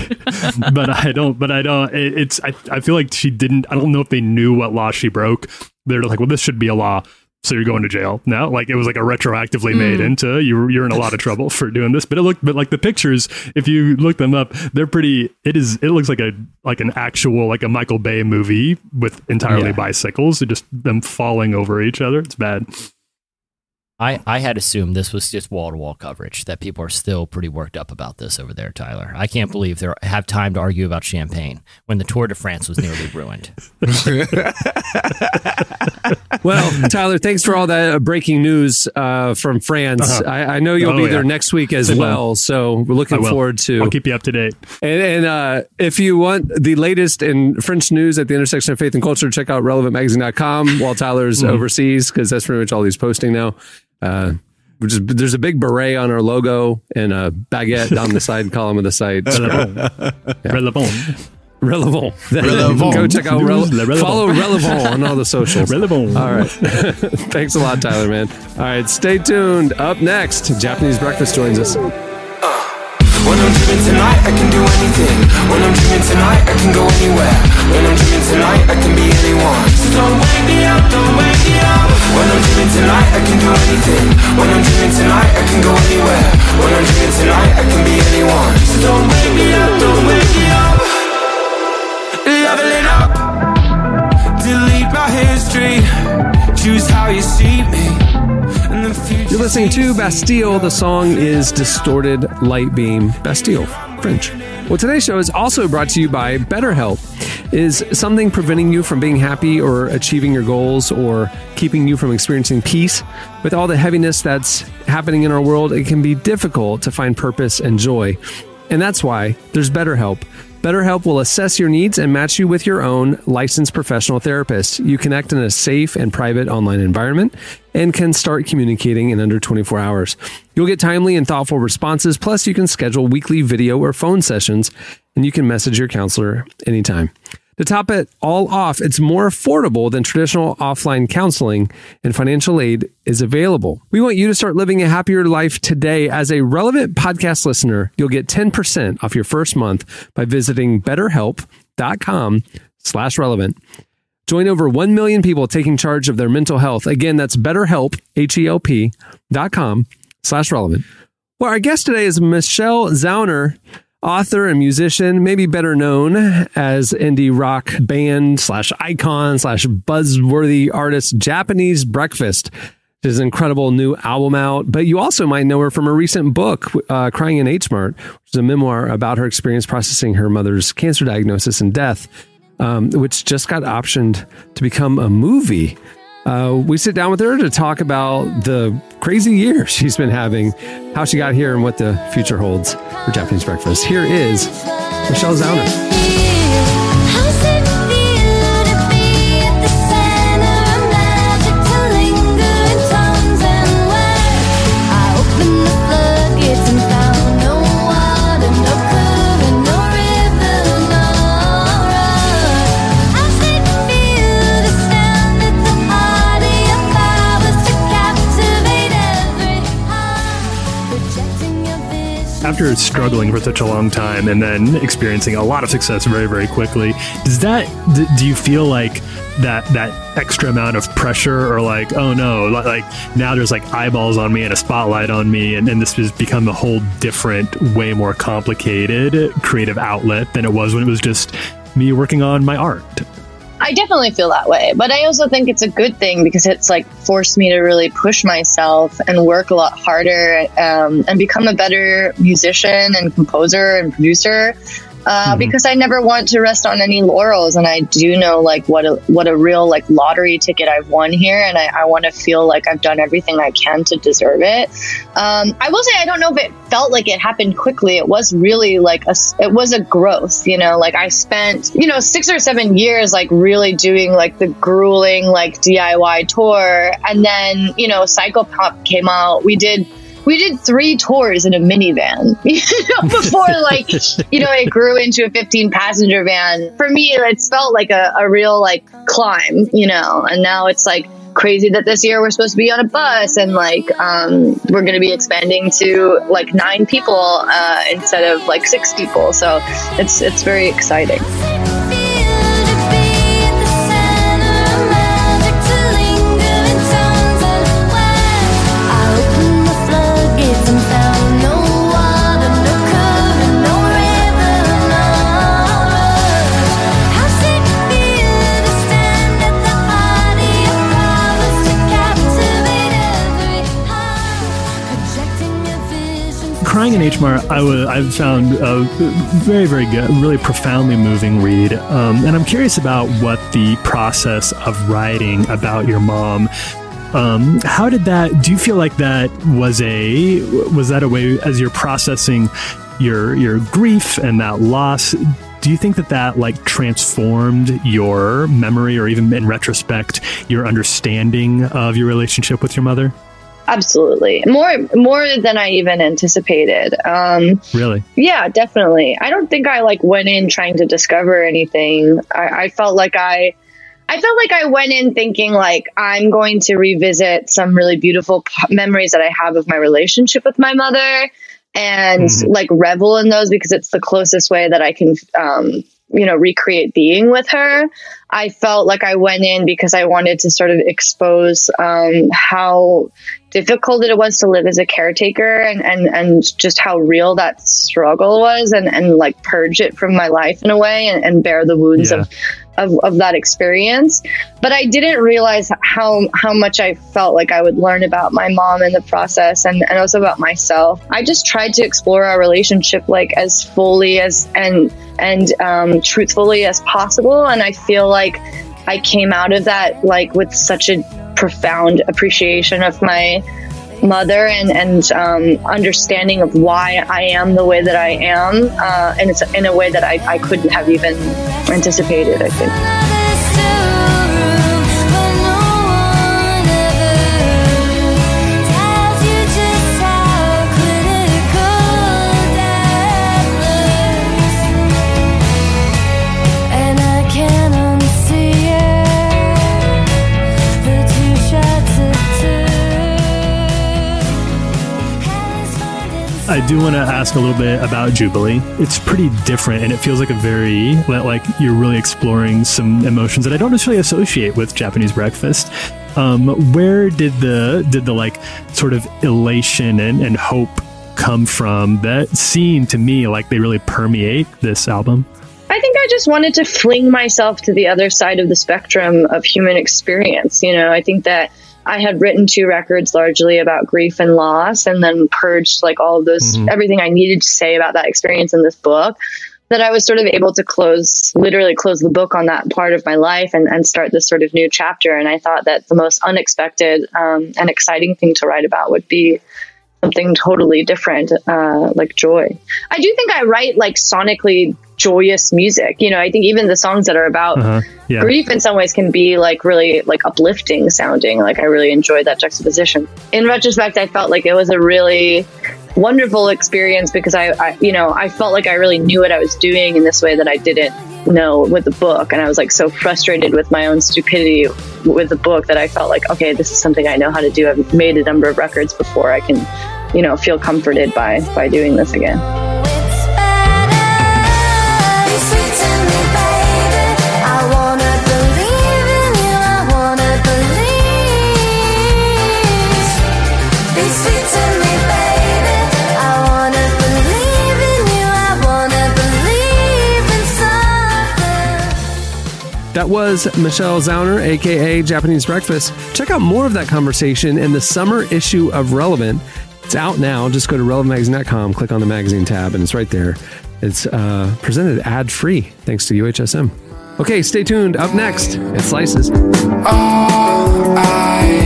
but I don't. But I don't. it- It's. I. I feel like she didn't. I don't know if they knew what law she broke. They're like, well, this should be a law. So you're going to jail now. Like it was like a retroactively made mm. into you. You're in a lot of trouble for doing this. But it looked. But like the pictures, if you look them up, they're pretty. It is. It looks like a like an actual like a Michael Bay movie with entirely Yeah. bicycles. Just them falling over each other. It's bad. I, I had assumed this was just wall to wall coverage. That people are still pretty worked up about this over there, Tyler. I can't believe they have time to argue about champagne when the Tour de France was nearly ruined. Well, Tyler, thanks for all that uh, breaking news uh, from France. Uh-huh. I, I know you'll Oh, be yeah. there next week as I will. well. So we're looking forward to I'll keep you up to date. And, and uh, if you want the latest in French news at the intersection of faith and culture, check out relevantmagazine.com while Tyler's Mm-hmm. overseas, because that's pretty much all he's posting now. Uh, there's a big beret on our logo and a baguette down the side column of the site. Relevant. relevant. Relevant. Go check out Rele- Relevant. follow relevant on all the socials. Relevant. All right. Thanks a lot, Tyler, man. All right. Stay tuned. Up next, Japanese Breakfast joins us. I can do anything. When I'm dreaming tonight, I can go anywhere. When I'm dreaming tonight, I can be anyone. So don't wake me up, don't wake me up. When I'm dreaming tonight, I can do anything. When I'm dreaming tonight, I can go anywhere. When I'm dreaming tonight, I can be anyone. So don't wake me up, don't wake me up. Delete my history. Choose how you see me. And the future You're listening to Bastille. The song is Distorted Light Beam. Bastille, French. Well, today's show is also brought to you by BetterHelp. Is something preventing you from being happy or achieving your goals or keeping you from experiencing peace? With all the heaviness that's happening in our world, it can be difficult to find purpose and joy. And that's why there's BetterHelp. BetterHelp will assess your needs and match you with your own licensed professional therapist. You connect in a safe and private online environment and can start communicating in under 24 hours. You'll get timely and thoughtful responses, plus, you can schedule weekly video or phone sessions, and you can message your counselor anytime. To top it all off, it's more affordable than traditional offline counseling, and financial aid is available. We want you to start living a happier life today. As a relevant podcast listener, you'll get 10% off your first month by visiting betterhelp.com slash relevant. Join over 1 million people taking charge of their mental health. Again, that's betterhelp, H-E-L-P dot com slash relevant. Well, our guest today is Michelle Zauner, author and musician, maybe better known as indie rock band slash icon slash buzzworthy artist Japanese Breakfast. His incredible new album out, but you also might know her from a recent book, uh, Crying in H Mart, which is a memoir about her experience processing her mother's cancer diagnosis and death, um, which just got optioned to become a movie. Uh, we sit down with her to talk about the crazy year she's been having, how she got here, and what the future holds for Japanese breakfast. Here is Michelle Zauner. After struggling for such a long time and then experiencing a lot of success very, very quickly, does that do you feel like that that extra amount of pressure or like oh no like now there's like eyeballs on me and a spotlight on me and, and this has become a whole different way more complicated creative outlet than it was when it was just me working on my art I definitely feel that way, but I also think it's a good thing because it's like forced me to really push myself and work a lot harder um, and become a better musician and composer and producer. Uh, Because I never want to rest on any laurels, and I do know like what a what a real like lottery ticket I've won here, and I, I want to feel like I've done everything I can to deserve it. Um, I will say I don't know if it felt like it happened quickly. It was really like a it was a growth, you know. Like I spent you know six or seven years like really doing like the grueling like DIY tour, and then you know Psychopomp came out. We did we did three tours in a minivan you know, before like you know it grew into a 15 passenger van. For me, it's felt like a, a real like climb, you know, and now it's like crazy that this year we're supposed to be on a bus and like um, we're going to be expanding to like nine people uh, instead of like six people so it's it's very exciting Crying in H Mart, I was I've found a very very good, really profoundly moving read, um, and I'm curious about what the process of writing about your mom. Um, how did that? Do you feel like that was a was that a way as you're processing your your grief and that loss? Do you think that that like transformed your memory, or even in retrospect, your understanding of your relationship with your mother? Absolutely more more than i even anticipated um Really? Yeah, definitely. I don't think I like went in trying to discover anything. I, I felt like I, I felt like I went in thinking like I'm going to revisit some really beautiful p- memories that I have of my relationship with my mother, and like revel in those because it's the closest way that I can, um, you know, recreate being with her. I felt like I went in because I wanted to sort of expose um, how difficult that it was to live as a caretaker and, and, and just how real that struggle was and, and like purge it from my life in a way and, and bear the wounds Yeah. of, of, of that experience. But I didn't realize how, how much I felt like I would learn about my mom in the process and, and also about myself. I just tried to explore our relationship like as fully as and and um, truthfully as possible. And I feel like I came out of that like with such a profound appreciation of my mother and and um, understanding of why I am the way that I am, uh, and it's in a way that I, I couldn't have even anticipated. I think. I do want to ask a little bit about Jubilee. It's pretty different, and it feels like a very like you're really exploring some emotions that I don't necessarily associate with Japanese breakfast. Um, where did the did the like sort of elation and, and hope come from that seem to me like they really permeate this album? I think I just wanted to fling myself to the other side of the spectrum of human experience. You know, I think that I had written two records largely about grief and loss and then purged like all of those, everything I needed to say about that experience in this book. That I was sort of able to close, literally close the book on that part of my life and, and start this sort of new chapter. And I thought that the most unexpected um, and exciting thing to write about would be something totally different, uh, like joy. I do think I write like sonically joyous music. You know, I think even the songs that are about Uh-huh. Yeah. grief in some ways can be like really like uplifting sounding. Like I really enjoyed that juxtaposition. In retrospect, I felt like it was a really wonderful experience because I, I you know, I felt like I really knew what I was doing in this way that I didn't know with the book and I was like so frustrated with my own stupidity with the book that I felt like okay this is something I know how to do I've made a number of records before I can you know feel comforted by by doing this again was Michelle Zauner, aka Japanese Breakfast. Check out more of that conversation in the summer issue of Relevant. It's out now. Just go to relevantmagazine.com, click on the magazine tab, and it's right there. It's uh, presented ad free thanks to UHSM. Okay, stay tuned. Up next, it slices. I,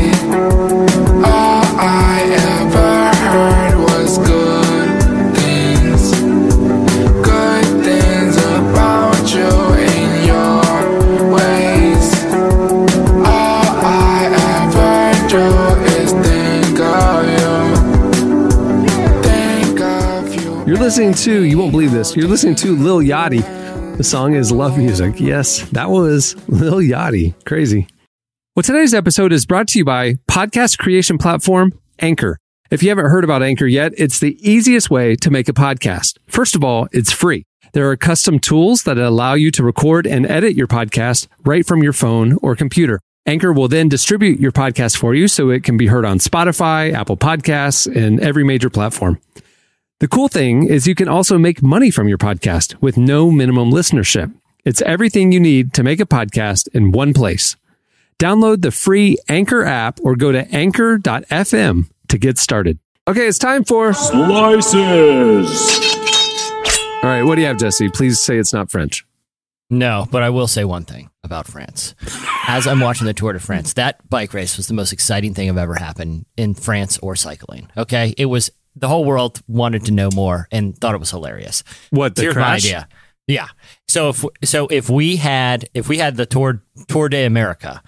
listening to, you won't believe this, you're listening to Lil Yachty. The song is Love Music. Yes, that was Lil Yachty. Crazy. Well, today's episode is brought to you by podcast creation platform Anchor. If you haven't heard about Anchor yet, it's the easiest way to make a podcast. First of all, it's free. There are custom tools that allow you to record and edit your podcast right from your phone or computer. Anchor will then distribute your podcast for you so it can be heard on Spotify, Apple Podcasts, and every major platform. The cool thing is you can also make money from your podcast with no minimum listenership. It's everything you need to make a podcast in one place. Download the free Anchor app or go to anchor.fm to get started. Okay, it's time for Slices. All right, what do you have, Jesse? Please say it's not French. No, but I will say one thing about France. As I'm watching the Tour de France, that bike race was the most exciting thing I've ever happened in France or cycling. Okay. It was the whole world wanted to know more and thought it was hilarious. What, the Here's crash? my idea. Yeah. So if so if we had if we had the Tour Tour de America,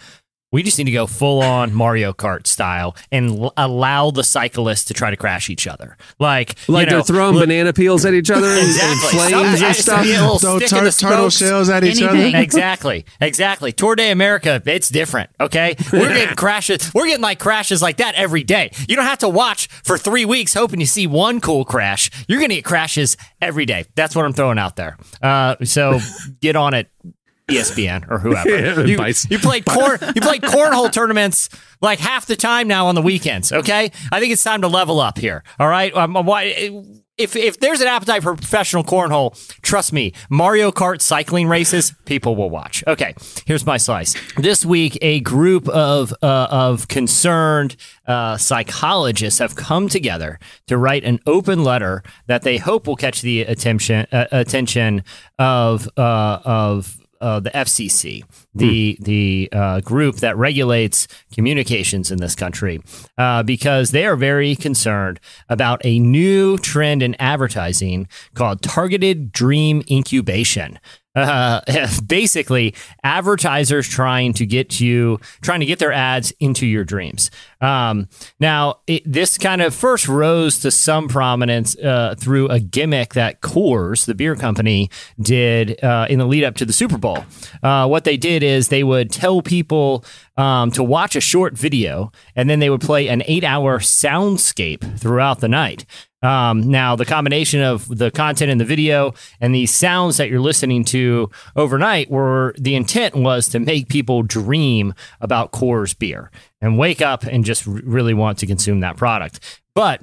we just need to go full on Mario Kart style and l- allow the cyclists to try to crash each other. Like Like you know, they're throwing look- banana peels at each other and, and flames Something- and stuff. be Throw tur- turtle shells at each Anything. other. Exactly, exactly. Tour de America, it's different. Okay, we're getting crashes. We're getting like crashes like that every day. You don't have to watch for three weeks hoping you see one cool crash. You're gonna get crashes every day. That's what I'm throwing out there. Uh, so get on it. ESPN or whoever. Yeah, you, you played corn. You played cornhole tournaments like half the time now on the weekends. Okay, I think it's time to level up here. All right. Um, why? If if there's an appetite for professional cornhole, trust me, Mario Kart cycling races, people will watch. Okay, here's my slice. This week, a group of uh, of concerned uh, psychologists have come together to write an open letter that they hope will catch the attention uh, attention of uh, of uh, the FCC, the the uh, group that regulates communications in this country, uh, because they are very concerned about a new trend in advertising called targeted dream incubation. Uh, basically, advertisers trying to get you, trying to get their ads into your dreams. Um, now, it, this kind of first rose to some prominence uh, through a gimmick that Coors, the beer company, did uh, in the lead up to the Super Bowl. Uh, what they did is they would tell people um, to watch a short video, and then they would play an eight-hour soundscape throughout the night. Um, now, the combination of the content in the video and the sounds that you're listening to overnight were the intent was to make people dream about Coors beer and wake up and just really want to consume that product. But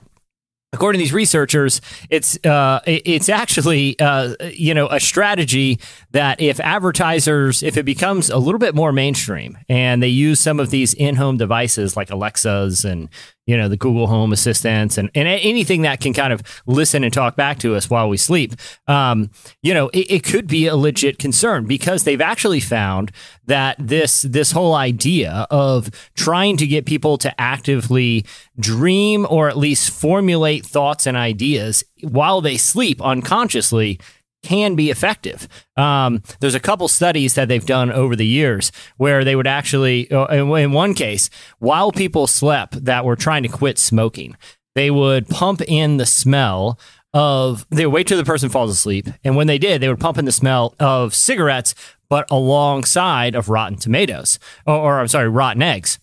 according to these researchers, it's uh, it's actually uh, you know a strategy that if advertisers if it becomes a little bit more mainstream and they use some of these in-home devices like Alexas and you know the Google Home assistants and, and anything that can kind of listen and talk back to us while we sleep, um, you know it, it could be a legit concern because they've actually found that this this whole idea of trying to get people to actively dream or at least formulate thoughts and ideas while they sleep unconsciously can be effective. Um, there's a couple studies that they've done over the years where they would actually, uh, in one case, while people slept that were trying to quit smoking, they would pump in the smell of, they would wait till the person falls asleep. And when they did, they would pump in the smell of cigarettes, but alongside of rotten tomatoes, or, or I'm sorry, rotten eggs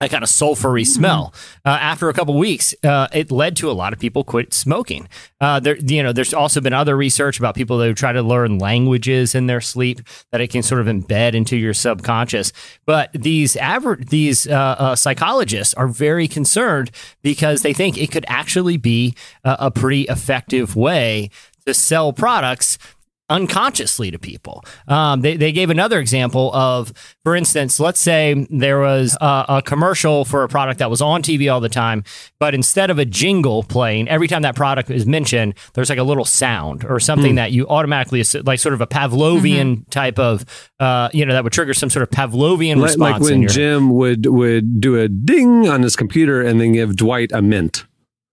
a kind of sulfury smell. Uh, after a couple weeks, uh, it led to a lot of people quit smoking. Uh, there, you know, there's also been other research about people that try to learn languages in their sleep that it can sort of embed into your subconscious. But these aver- these uh, uh, psychologists are very concerned because they think it could actually be a, a pretty effective way to sell products unconsciously to people. Um, they, they gave another example of, for instance, let's say there was a, a commercial for a product that was on TV all the time, but instead of a jingle playing, every time that product is mentioned, there's like a little sound or something Hmm. that you automatically, like sort of a Pavlovian type of, uh, you know, that would trigger some sort of Pavlovian Like, response. like when Jim would would do a ding on his computer and then give Dwight a mint.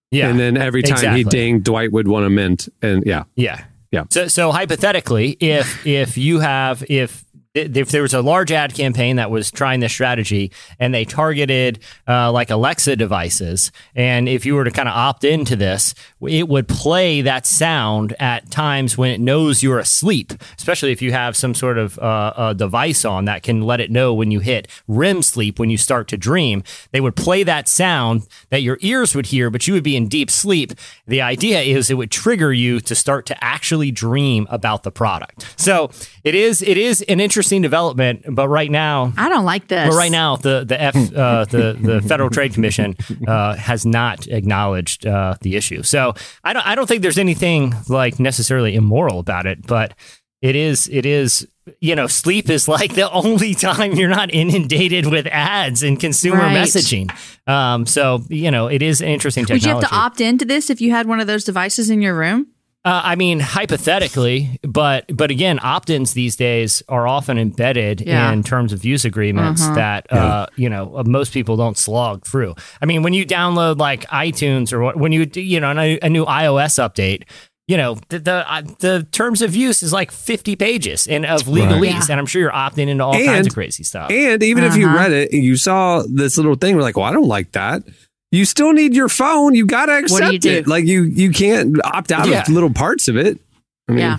yeah, and then every time he exactly. dinged, Dwight would want a mint. And yeah, Yeah. Yeah. So, so hypothetically, if if you have if if there was a large ad campaign that was trying this strategy and they targeted uh, like Alexa devices, and if you were to kind of opt into this, it would play that sound at times when it knows you're asleep, especially if you have some sort of uh, device on that can let it know when you hit REM sleep when you start to dream. They would play that sound that your ears would hear, but you would be in deep sleep. The idea is it would trigger you to start to actually dream about the product. So it is it is an interesting development, but right now I don't like this. but right now, the the F uh, the the Federal Trade Commission uh, has not acknowledged uh, the issue. So I don't I don't think there's anything like necessarily immoral about it, but it is it is you know sleep is like the only time you're not inundated with ads and consumer Right. messaging. Um, so you know it is an interesting Would you have to opt into this if you had one of those devices in your room? Uh, I mean, hypothetically, but but again, opt-ins these days are often embedded Yeah. in terms of use agreements Uh-huh. that uh, you know uh, most people don't slog through. I mean, when you download like iTunes or when you do, you know a, a new iOS update. You know the the, uh, the terms of use is like fifty pages and of legalese, Yeah. and I'm sure you're opting into all And- kinds of crazy stuff. And even if you Uh-huh. read it and you saw this little thing, we're like, well, I don't like that. You still need your phone. You got to What do accept you do? it. Like you, you can't opt out Yeah. of little parts of it. I mean, yeah.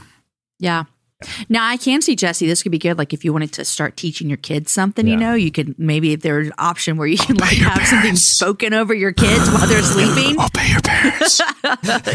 Yeah. Now I can see Jesse. This could be good. Like if you wanted to start teaching your kids something, you know, you could maybe if there's an option where you can like have something spoken over your kids while they're sleeping. I'll pay your parents.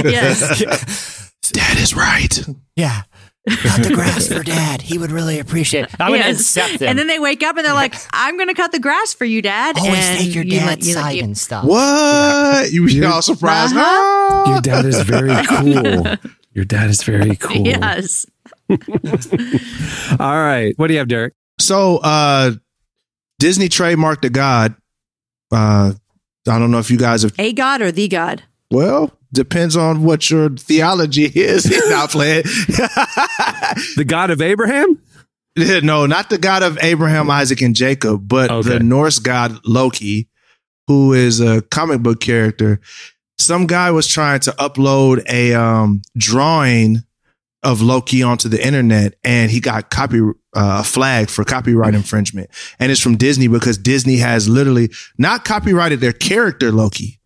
yes. Dad is right. Yeah. Cut the grass for dad. He would really appreciate it. I'm going to Yes. accept them. And then they wake up and they're like, "I'm going to cut the grass for you, Dad." Always and take your you let- dad's you let- side you- and stuff. What? You be all surprised? Uh-huh. Your dad is very cool. Your dad is very cool. Yes. All right. What do you have, Derek? So, uh, Disney trademarked the God. Uh, I don't know if you guys have. A God or the God? Well, depends on what your theology is. Not playing. the God of Abraham? No, not the God of Abraham, Isaac, and Jacob, but the Norse god Loki, who is a comic book character. Some guy was trying to upload a um, drawing of Loki onto the internet, and he got copy uh, flagged for copyright infringement. And it's from Disney because Disney has literally not copyrighted their character Loki,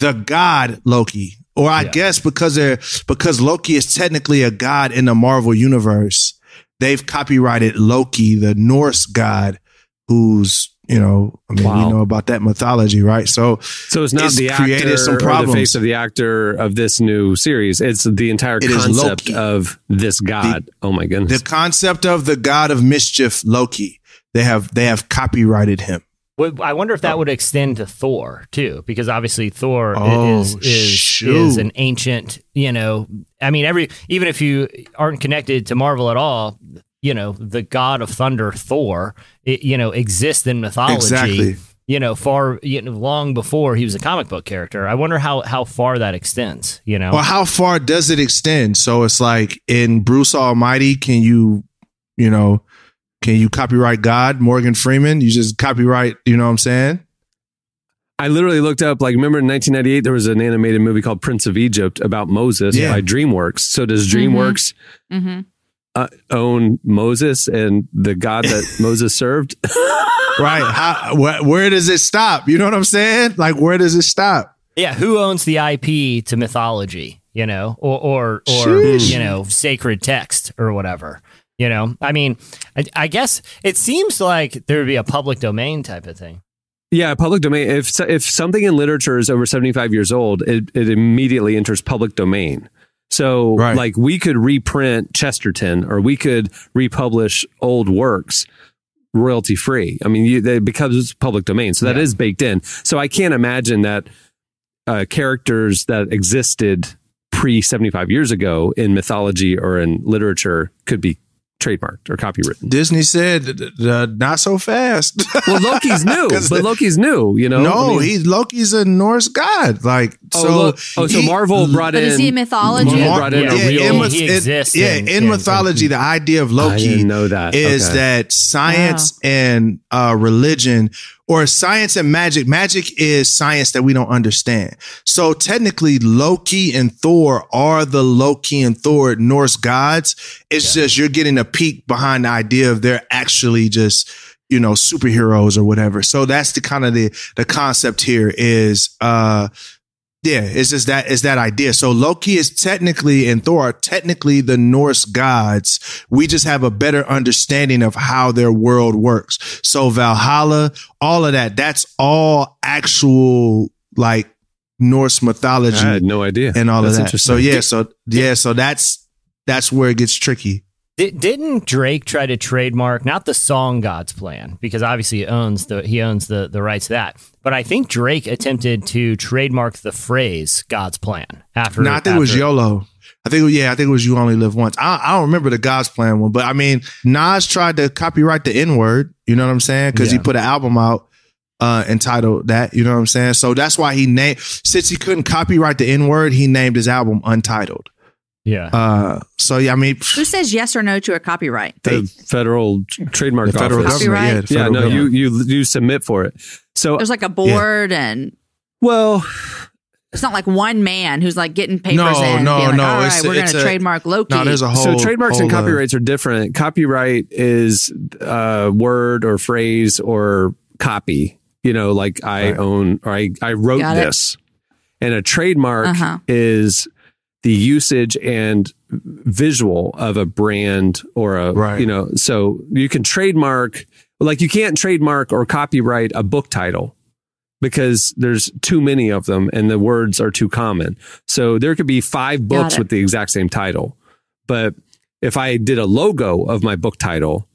the god Loki, or I guess because they're because Loki is technically a god in the Marvel universe. They've copyrighted Loki, the Norse god, who's you know, I mean, Wow. we know about that mythology, right? So, So it's not the created actor some or the face of the actor of this new series. It's the entire It concept of this god. oh my goodness. the concept of the god of mischief, Loki, they have they have copyrighted him. I wonder if that oh. would extend to Thor too, because obviously Thor Oh, is is is an ancient. You know, I mean, every even if you aren't connected to Marvel at all, you know, the god of thunder, Thor, it, you know, exists in mythology. Exactly. You know, far you know, long before he was a comic book character. I wonder how how far that extends. You know, Well, how far does it extend? So it's like in Bruce Almighty, can you, you know, can you copyright God, Morgan Freeman? You just copyright, you know what I'm saying? I literally looked up, like, remember in 1998, there was an animated movie called Prince of Egypt about Moses Yeah. by DreamWorks. So does DreamWorks Mm-hmm. uh, own Moses and the God that Moses served? Right. How, where, where does it stop? You know what I'm saying? Like, where does it stop? Yeah, who owns the IP to mythology, you know, or or or Sheesh. you know, sacred text or whatever. You know, I mean, I, I guess it seems like there would be a public domain type of thing. Yeah, public domain. If if something in literature is over seventy five years old, it, it immediately enters public domain. So, like, we could reprint Chesterton, or we could republish old works royalty free. I mean, you, they, because it's public domain, so that is baked in. So, I can't imagine that uh, characters that existed pre seventy five years ago in mythology or in literature could be trademarked or copywritten. Disney said, uh, not so fast. Well, Loki's new, but Loki's new. You know, no, I mean- he Loki's a Norse god. Like Oh, so. look- oh, so Marvel brought But is he in mythology? Marvel brought in a yeah, real. in, myth- he in- exists yeah, in- in, in- mythology, the idea of I Loki didn't know that. is Okay. that science and uh, religion or science and magic. Magic is science that we don't understand. So technically, Loki and Thor are the Loki and Thor Norse gods. It's just you're getting a peek behind the idea of they're actually just you know superheroes or whatever. So that's the kind of the the concept here is uh yeah, it's just that it's that idea. So Loki is technically and Thor are technically the Norse gods. We just have a better understanding of how their world works. So Valhalla, all of that, that's all actual like Norse mythology I had no idea. and all That's of that. So yeah, so yeah, so that's that's where it gets tricky. Di- Didn't Drake try to trademark not the song God's Plan because obviously he owns the he owns the the rights to that, but I think Drake attempted to trademark the phrase God's Plan after. No, I think it was YOLO. I think yeah, I think it was You Only Live Once. I, I don't remember the God's Plan one, but I mean Nas tried to copyright the N word. You know what I'm saying? Because he put an album out uh entitled that. You know what I'm saying? So that's why he named since he couldn't copyright the N word, he named his album Untitled. Yeah. Uh, so yeah, I mean Who says yes or no to a copyright? the federal trademark the federal office. Copyright? Yeah, the Yeah, no, government. you you you submit for it. So There's like a board, and well, it's not like one man who's like getting papers No, in. no, being like, no, All right, it's- we're going to trademark Loki. no, there's a whole so trademarks and whole, uh, copyrights are different. Copyright is a word or phrase or copy. You know, like I Right. own or I I wrote Got it. this, and a trademark Uh-huh. is the usage and visual of a brand or a Right. you know. So you can trademark like you can't trademark or copyright a book title because there's too many of them and the words are too common. So there could be five books with the exact same title. But if I did a logo of my book title,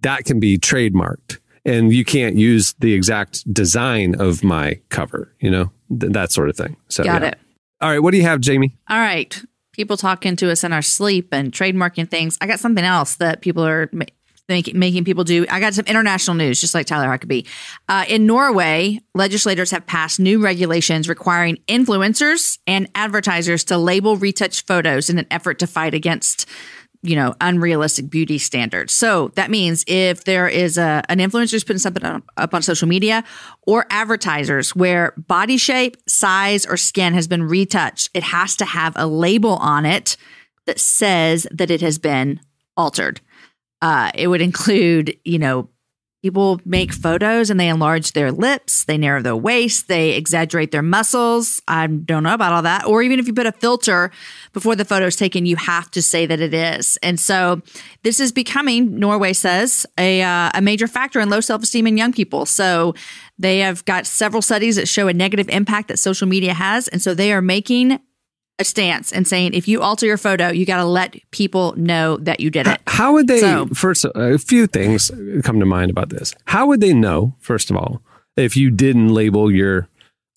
that can be trademarked and you can't use the exact design of my cover, you know, th- that sort of thing. So, Got yeah. it. All right. What do you have, Jamie? All right. People talking to us in our sleep and trademarking things. I got something else that people are making people do. I got some international news, just like Tyler Huckabee. Uh, in Norway, legislators have passed new regulations requiring influencers and advertisers to label retouched photos in an effort to fight against you know unrealistic beauty standards. So that means if there is a an influencer who's putting something up, up on social media or advertisers where body shape size or skin has been retouched it has to have a label on it that says that it has been altered. Uh, it would include you know people make photos and they enlarge their lips they narrow their waist they exaggerate their muscles. I don't know about all that. Or even if you put a filter before the photo is taken you have to say that it is. And so this is becoming norway says a, uh, a major factor in low self-esteem in young people. So they have got several studies that show a negative impact that social media has. And so they are making a stance and saying if you alter your photo you got to let people know that you did it How would they, So- first, a few things come to mind about this. How would they know, first of all, if you didn't label your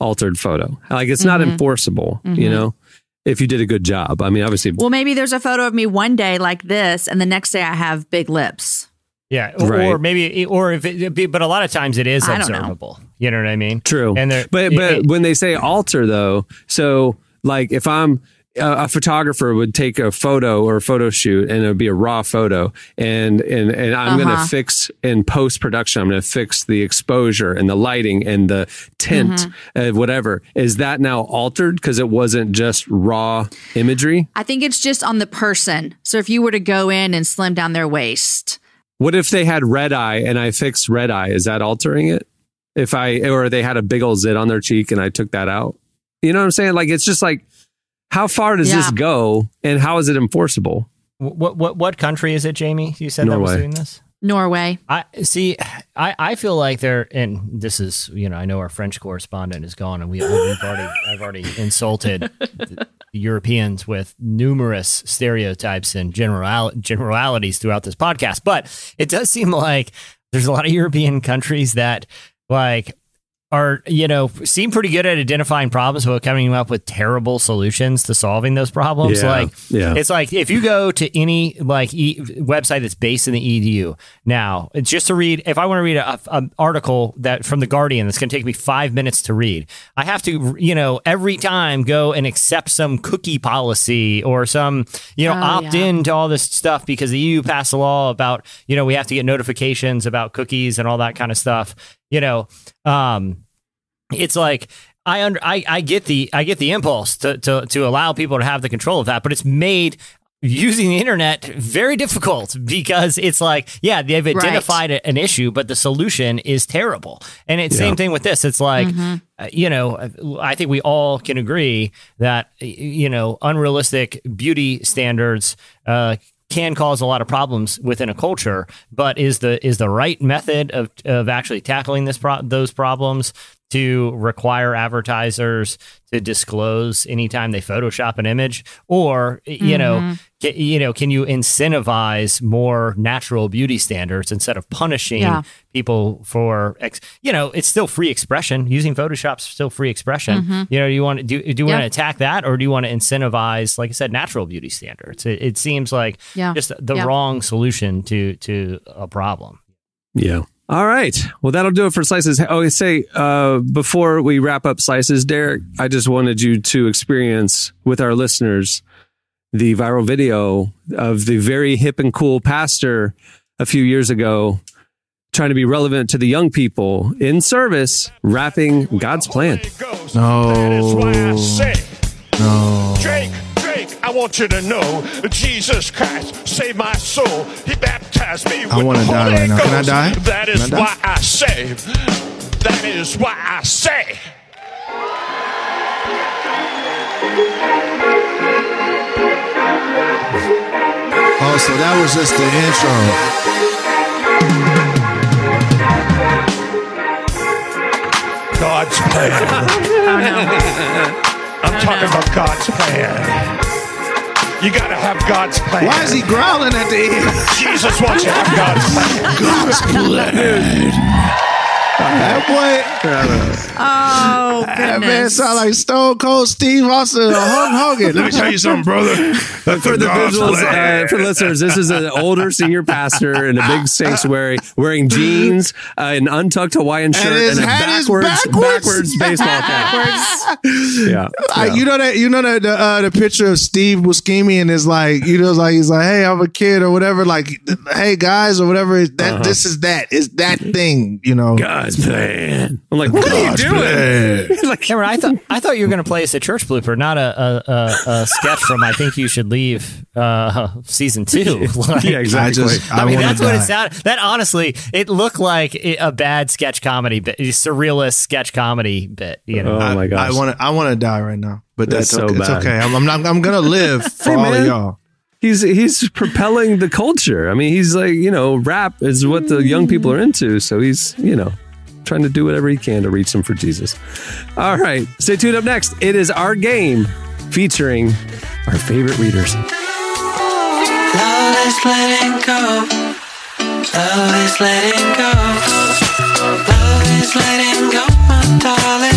altered photo? Like it's not Mm-hmm. enforceable, you know, if you did a good job. I mean, obviously, Well, maybe there's a photo of me one day like this, and the next day I have big lips. Yeah, or, Right. or maybe, or if it, but a lot of times it is I don't know. observable. You know what I mean? True. And there, but but it- when they say alter though, so like if I'm a, a photographer would take a photo or a photo shoot and it would be a raw photo and and and I'm going Uh-huh. to fix in post production I'm going to fix the exposure and the lighting and the tint Mm-hmm. uh, whatever is that now altered because it wasn't just raw imagery I think it's just on the person. So if you were to go in and slim down their waist, what if they had red eye and I fixed red eye is that altering it if I or they had a big old zit on their cheek and I took that out you know what I'm saying like it's just like how far does this go and how is it enforceable what what what country is it, Jamie? You said that was Norway. doing this. Norway. I see. I, I feel like they're and this is you know I know our French correspondent is gone and we we've already I've already insulted the Europeans with numerous stereotypes and general generalities throughout this podcast, but it does seem like there's a lot of European countries that like are you know seem pretty good at identifying problems but coming up with terrible solutions to solving those problems Yeah, like yeah. it's like if you go to any like e- website that's based in the edu now it's just to read if i want to read a, a article that from the guardian that's going to take me five minutes to read i have to you know every time go and accept some cookie policy or some you know Oh, opt yeah. in to all this stuff because the eu passed a law about you know we have to get notifications about cookies and all that kind of stuff you know, um, it's like I under I, I get the I get the impulse to, to to allow people to have the control of that, but it's made using the internet very difficult because it's like yeah they've identified a- an issue but the solution is terrible. And it's same thing with this. It's like Mhm. uh, you know i think we all can agree that you know unrealistic beauty standards uh, can cause a lot of problems within a culture but is the is the right method of of actually tackling this pro- those problems to require advertisers to disclose anytime they photoshop an image or you know Mhm. ca- you know can you incentivize more natural beauty standards instead of punishing Yeah. people for ex- you know it's still free expression using photoshop's still free expression Mhm. you know you want to do, do you want Yeah. to attack that or do you want to incentivize like i said natural beauty standards it, it seems like Yeah. just the Yeah. wrong solution to to a problem Yeah. All right. Well, that'll do it for slices. Oh, say uh, before we wrap up slices, Derek, I just wanted you to experience with our listeners the viral video of the very hip and cool pastor a few years ago trying to be relevant to the young people in service, rapping God's plan. No. No. Drake, Drake, I want you to know Jesus Christ saved my soul. He baptized me with I wanna the die Holy right now. Can I Ghost. die? That Can is I die? why I say. That is why I say. Oh, so that was just the intro. God's plan. I'm talking about God's plan. You gotta have God's plan. Why is he growling at the end? Jesus wants you to have God's plan. God's plan. That boy, Oh, that man goodness. sound like Stone Cold Steve Austin or Hulk Hogan. Let me tell you something, brother. That's For the God's visuals, plan. uh, for listeners, this is an older senior pastor in a big sanctuary wearing jeans, uh, an untucked Hawaiian shirt, his and, a hat is backwards, backwards. backwards baseball cap. yeah. I, yeah. you know that you know that the uh, the picture of Steve Buscemi and is like you know like he's like hey I'm a kid or whatever like hey guys or whatever that Uh-huh. this is that is that thing you know God's plan. I'm like, what God's are you doing? like, Cameron, I thought I thought you were going to play us a church blooper, not a, a, a, a sketch from I think you should leave uh, season two. Like, yeah, exactly. I just I, I, mean, that's to what it sounded. That honestly, it looked like a bad sketch comedy bit, surrealist sketch comedy bit. You know, oh my I want to I want to die right now but That's that's, so okay. it's okay I'm I'm, not, I'm gonna live for Hey, all man. of y'all he's he's propelling the culture. I mean, he's like, you know, rap is what the young people are into. So he's, you know, trying to do whatever he can to reach them for Jesus. All right. Stay tuned up next. It is our game featuring our favorite readers. Love is letting go. Love is letting go. Love is letting go, my darling.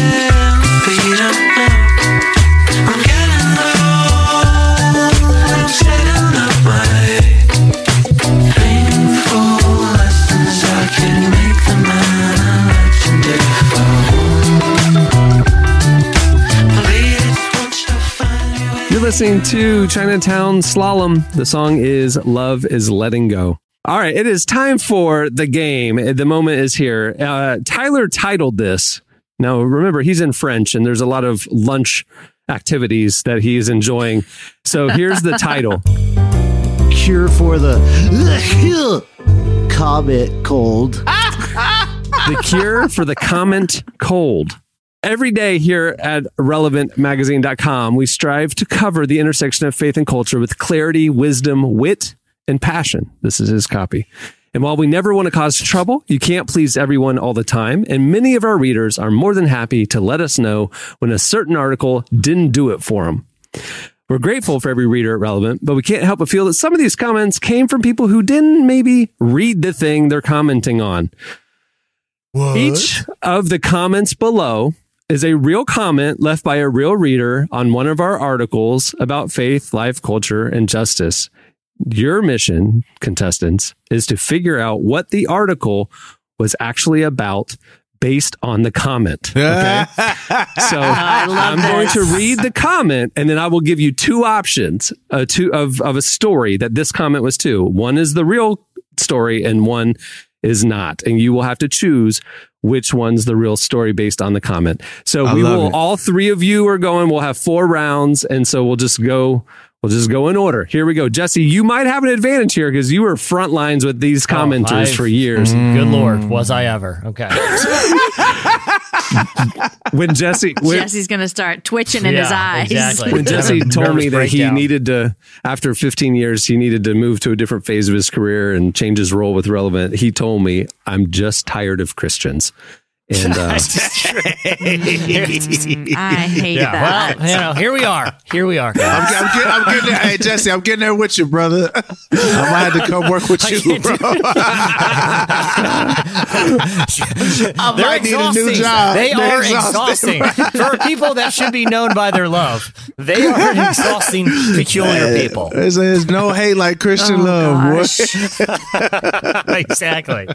Listening to Chinatown Slalom. The song is Love is Letting Go. All right, it is time for the game. The moment is here. Uh, Tyler titled this. Now, remember, he's in French and there's a lot of lunch activities that he's enjoying. So here's the title cure for the comet cold. The Cure for the Comment Cold. Every day here at relevantmagazine.com, we strive to cover the intersection of faith and culture with clarity, wisdom, wit, and passion. This is his copy. And while we never want to cause trouble, you can't please everyone all the time. And many of our readers are more than happy to let us know when a certain article didn't do it for them. We're grateful for every reader at Relevant, but we can't help but feel that some of these comments came from people who didn't maybe read the thing they're commenting on. Each of the comments below is a real comment left by a real reader on one of our articles about faith, life, culture, and justice. Your mission, contestants, is to figure out what the article was actually about based on the comment. Okay. so I'm going to read the comment and then I will give you two options uh, two of, of a story that this comment was to. One is the real story and one is not. And you will have to choose which one's the real story based on the comment. So I we will it. all three of you are going. We'll have four rounds, and so we'll just go. We'll just go in order. Here we go, Jesse. You might have an advantage here because you were front lines with these oh, commenters Oh, for years. Good lord, mm. was I ever? Okay. When Jesse, when, Jesse's gonna start twitching in his eyes. exactly. when Jesse told me nervous that he needed to, after 15 years, he needed to move to a different phase of his career and change his role with Relevant, he told me, I'm just tired of Christians. And uh, I hate yeah. that. Well, you know, here we are. Here we are. I'm, I'm, getting, I'm getting there. Hey, Jesse, I'm getting there with you, brother. I might have to come work with you, bro. I They're might need a new job. They They're are exhausting. For people that should be known by their love, they are exhausting, peculiar people. There's, there's no hate like Christian Oh, love. gosh. exactly.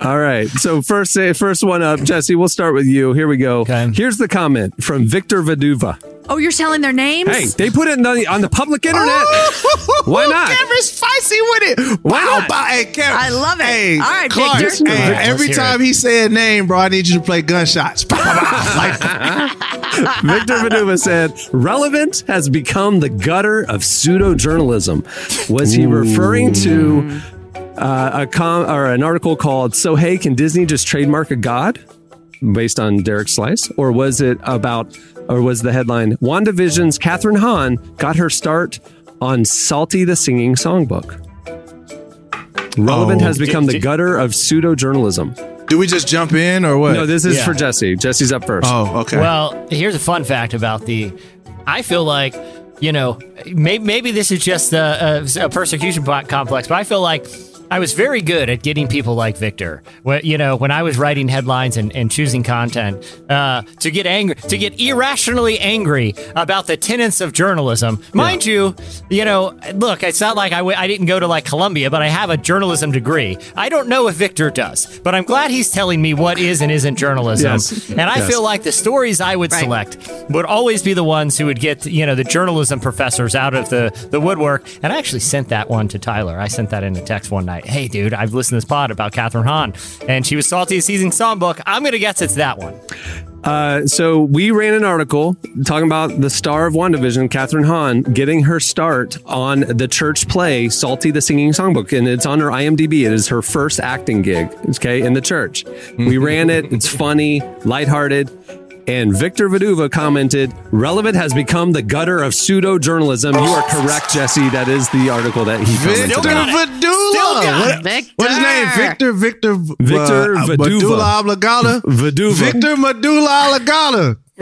all right. So first, first one up, Jesse, we'll start with you. Here we go. Okay. Here's the comment from Victor Vaduva. Oh, you're selling their names? Hey, they put it on the, on the public internet. Oh! Why not? Cameron's spicy with it. Why wow, not? Bow- hey, Cameron. I love it. Hey, All right, Clark, Victor. Hey, All right, every time it. he say a name, bro, I need you to play gunshots. Victor Vaduva said, relevant has become the gutter of pseudo journalism. Was he referring to uh, a com or an article called "So Hey, Can Disney Just Trademark a God?" based on Derek Slice, or was it about, or was the headline "WandaVision's Kathryn Hahn got her start on Salty the Singing Songbook"? Relevant Oh. has become the gutter of pseudo journalism. do we just jump in or what? No, this is Yeah. for Jesse. Jesse's up first. oh, okay. Well, here's a fun fact about the. I feel like, you know, maybe, maybe this is just a, a, a persecution complex, but I feel like I was very good at getting people like Victor. When, you know, when I was writing headlines and, and choosing content, uh, to get angry, to get irrationally angry about the tenets of journalism. Mind you, you know, look, it's not like I w- I didn't go to like Columbia, but I have a journalism degree. I don't know if Victor does, but I'm glad he's telling me what is and isn't journalism. Yes. And I Yes. feel like the stories I would Right. select would always be the ones who would get, you know, the journalism professors out of the, the woodwork. And I actually sent that one to Tyler. I sent that in a text one night. Hey, dude, I've listened to this pod about Kathryn Hahn, and she was salty season songbook. I'm going to guess it's that one. Uh, so we ran an article talking about the star of WandaVision, Kathryn Hahn, getting her start on the church play Salty the Singing Songbook, and it's on her IMDb. It is her first acting gig, okay, in the church. We ran it. It's funny, lighthearted. And Victor Vaduva commented, "Relevant has become the gutter of pseudo journalism." You are correct, Jesse. That is the article that he commented. Victor on. Vadula. What- Victor. What's his name? Victor, Victor, Victor uh, Vaduva. Medulla oblongata. Vaduva. Victor Medulla oblongata.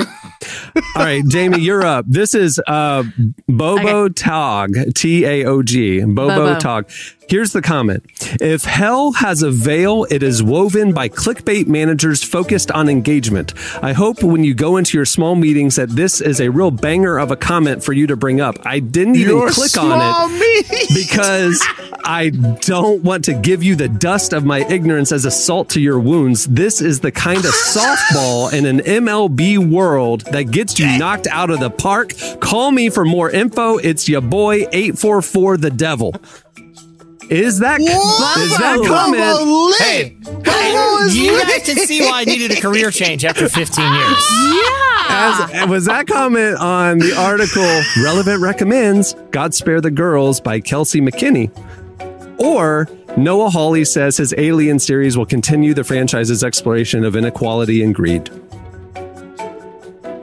All right, Jamie, you're up. This is uh, Bobo Tog, T A O G, Bobo Bobo. Tog. Here's the comment. If hell has a veil, it is woven by clickbait managers focused on engagement. I hope when you go into your small meetings that this is a real banger of a comment for you to bring up. I didn't even Your click on it meat. because I don't want to give you the dust of my ignorance as a salt to your wounds. This is the kind of softball in an MLB world that gets you knocked out of the park. Call me for more info. It's your boy 844 the devil. Is that is that comment? Hey, is you lit. guys can see why I needed a career change after 15 years. As, was that comment on the article Relevant Recommends God Spare the Girls by Kelsey McKinney? Or Noah Hawley says his Alien series will continue the franchise's exploration of inequality and greed.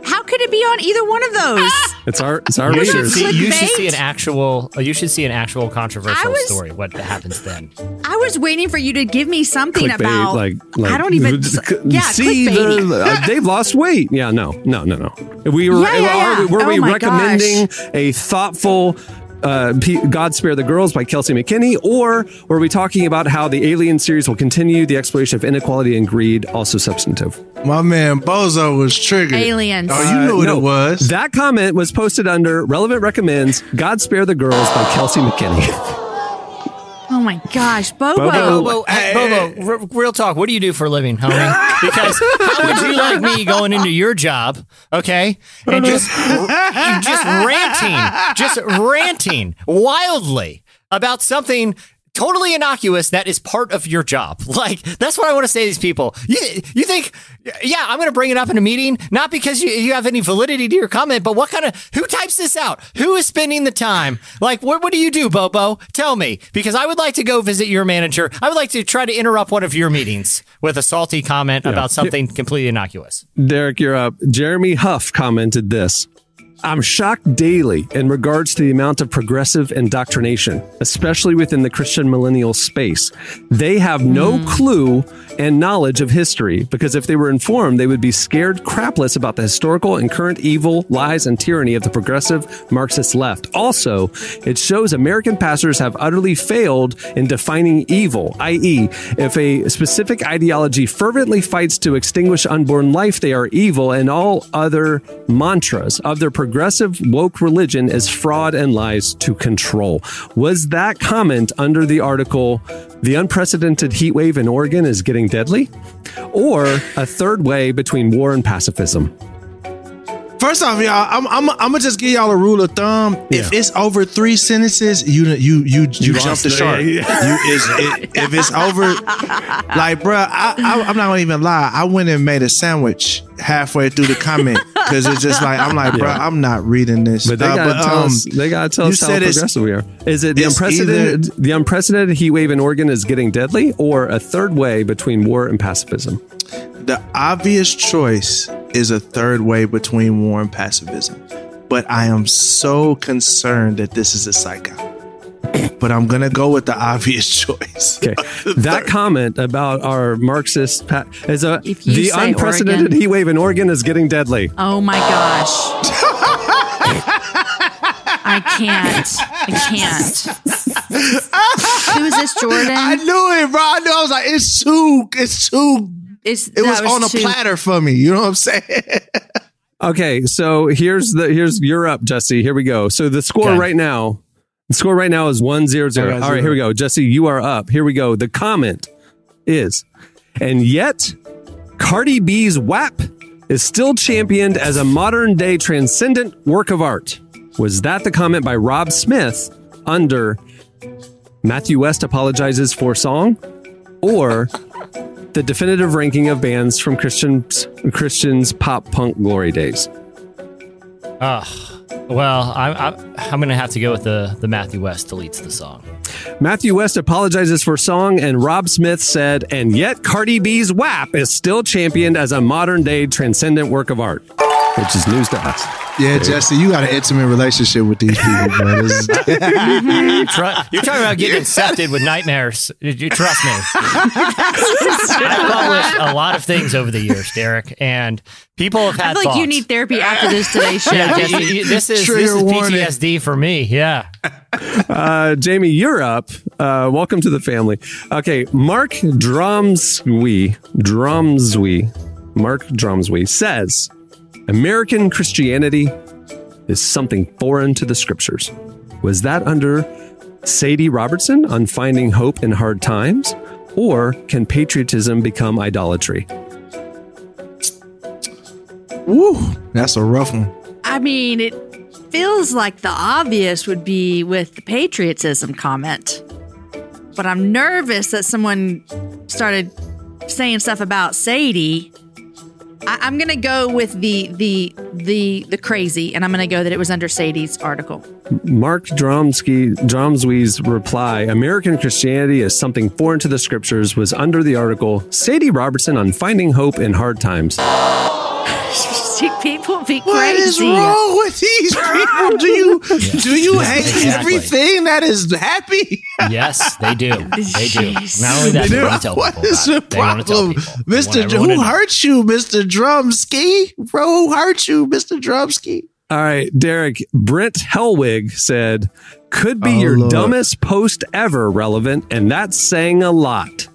How could it be on either one of those? It's our it's our You should, see, you should see an actual. uh, You should see an actual controversial was- story. What happens then? I was waiting for you to give me something Clickbait, about. like, like I don't even. Yeah, see the, uh, they've lost weight. Yeah, no, no, no, no. We were Yeah, yeah, are we- yeah. were Oh we my recommending a thoughtful uh, P- God Spare the Girls by Kelsey McKinney, or were we talking about how the Alien series will continue the exploration of inequality and greed, also substantive? My man Bozo was triggered. Aliens. Oh, you Uh, knew what no. it was. That comment was posted under Relevant Recommends God Spare the Girls by Kelsey McKinney. Oh my gosh, Bobo. Bobo. Bobo, hey, Bobo, r- real talk. What do you do for a living, homie? Because how would you like me going into your job, okay, and just just ranting, just ranting wildly about something totally innocuous that is part of your job. Like that's what I want to say to these people. You you think, yeah, I'm going to bring it up in a meeting, not because you, you have any validity to your comment, but what kind of who types this out? Who is spending the time? Like, what what do you do, Bobo? Tell me because I would like to go visit your manager. I would like to try to interrupt one of your meetings with a salty comment Yeah. about something completely innocuous. Derek, you're up. Jeremy Huff commented this. I'm shocked daily in regards to the amount of progressive indoctrination, especially within the Christian millennial space. They have no hmm. clue and knowledge of history because if they were informed, they would be scared crapless about the historical and current evil, lies, and tyranny of the progressive Marxist left. Also, it shows American pastors have utterly failed in defining evil, i.e., if a specific ideology fervently fights to extinguish unborn life, they are evil, and all other mantras of their progressive woke religion is fraud and lies to control. Was that comment under the article, The Unprecedented Heat Wave in Oregon is Getting Deadly? Or a third way between war and pacifism? First off, y'all, I'm I'm I'm gonna just give y'all a rule of thumb. If it's over three sentences, you you you you, jump the shark. Yeah, yeah. You is it, if it's over, like, bro, I, I I'm not gonna even lie. I went and made a sandwich halfway through the comment because it's just like I'm like, Yeah. I'm not reading this. But they Uh, gotta tell um, us. They gotta tell us how progressive we are. Is it the unprecedented? the unprecedented heat wave in Oregon is getting deadly, or a third way between war and pacifism? The obvious choice is a third way between war and pacifism. But I am so concerned that this is a psych out. But I'm gonna go with the obvious choice. Okay, that comment about our Marxist pa- is a the unprecedented Oregon- heat wave in Oregon is getting deadly. Oh my gosh. I can't. I can't. Who is this, Jordan? I knew it, bro. I knew. I was like, it's too, it's too. It's, it was, was on a platter for me. You know what I'm saying? Okay, so here's the here's you're up, Jesse. Here we go. So the score Okay. right now, the score right now is one zero zero. Okay, All right, zero. here we go. Jesse, you are up. Here we go. The comment is, and yet Cardi B's WAP is still championed as a modern day transcendent work of art. Was that the comment by Rob Smith under Matthew West apologizes for song, or the definitive ranking of bands from Christians Christians pop punk glory days? Ah, well, I'm I'm, I'm going to have to go with the the Matthew West deletes the song. Matthew West apologizes for song, and Rob Smith said, and yet Cardi B's WAP is still championed as a modern day transcendent work of art, which is news to us. Yeah, Jesse, you got an intimate relationship with these people, bro. This is- you tr- you're talking about getting incepted with nightmares. You, you trust me. I've published a lot of things over the years, Derek, and people have I had feel like you need therapy after this today's show. Yeah, Jesse. y- y- this is this Trigger is warning. PTSD for me. Yeah. Uh, Jamie, you're up. Uh, welcome to the family. Okay, Mark Dromswy, Dromswy, Mark Dromswy says American Christianity is something foreign to the scriptures. Was that under Sadie Robertson on finding hope in hard times? Or can patriotism become idolatry? Woo, that's a rough one. I mean, it feels like the obvious would be with the patriotism comment. But I'm nervous that someone started saying stuff about Sadie. I, I'm gonna go with the the the the crazy, and I'm gonna go that it was under Sadie's article. Mark Dromsky, reply, American Christianity is something foreign to the scriptures, was under the article Sadie Robertson on Finding Hope in Hard Times. See, people be crazy. is wrong with these people? Do you do you hate exactly. everything that is happy? Yes, they do. They do. Not only that, They they want to tell What people is about the it. They want to tell problem, people. They want Mister? everyone Who to know. hurt you, Mister Drumsky? Bro, who hurt you, Mister Drumsky? All right, Derek, Brent Hellwig said, could be Oh, your Lord. dumbest post ever relevant, and that's saying a lot.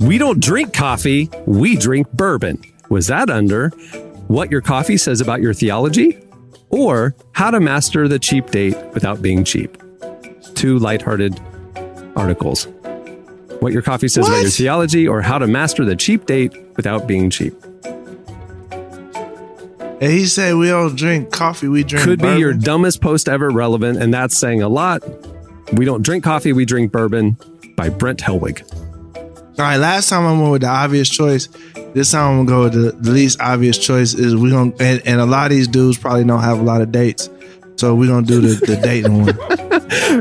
We don't drink coffee, we drink bourbon. Was that under what your coffee says about your theology? Or how to master the cheap date without being cheap? Two lighthearted articles. What your coffee says about your theology, or how to master the cheap date without being cheap. And he said we don't drink coffee, we drink. could be your dumbest post ever relevant, and that's saying a lot. We don't drink coffee, we drink bourbon. by Brent Helwig. All right, last time I went with the obvious choice. This time I'm gonna go with the, the least obvious choice. Is we gonna and, and a lot of these dudes probably don't have a lot of dates, so we're gonna do the, the dating one.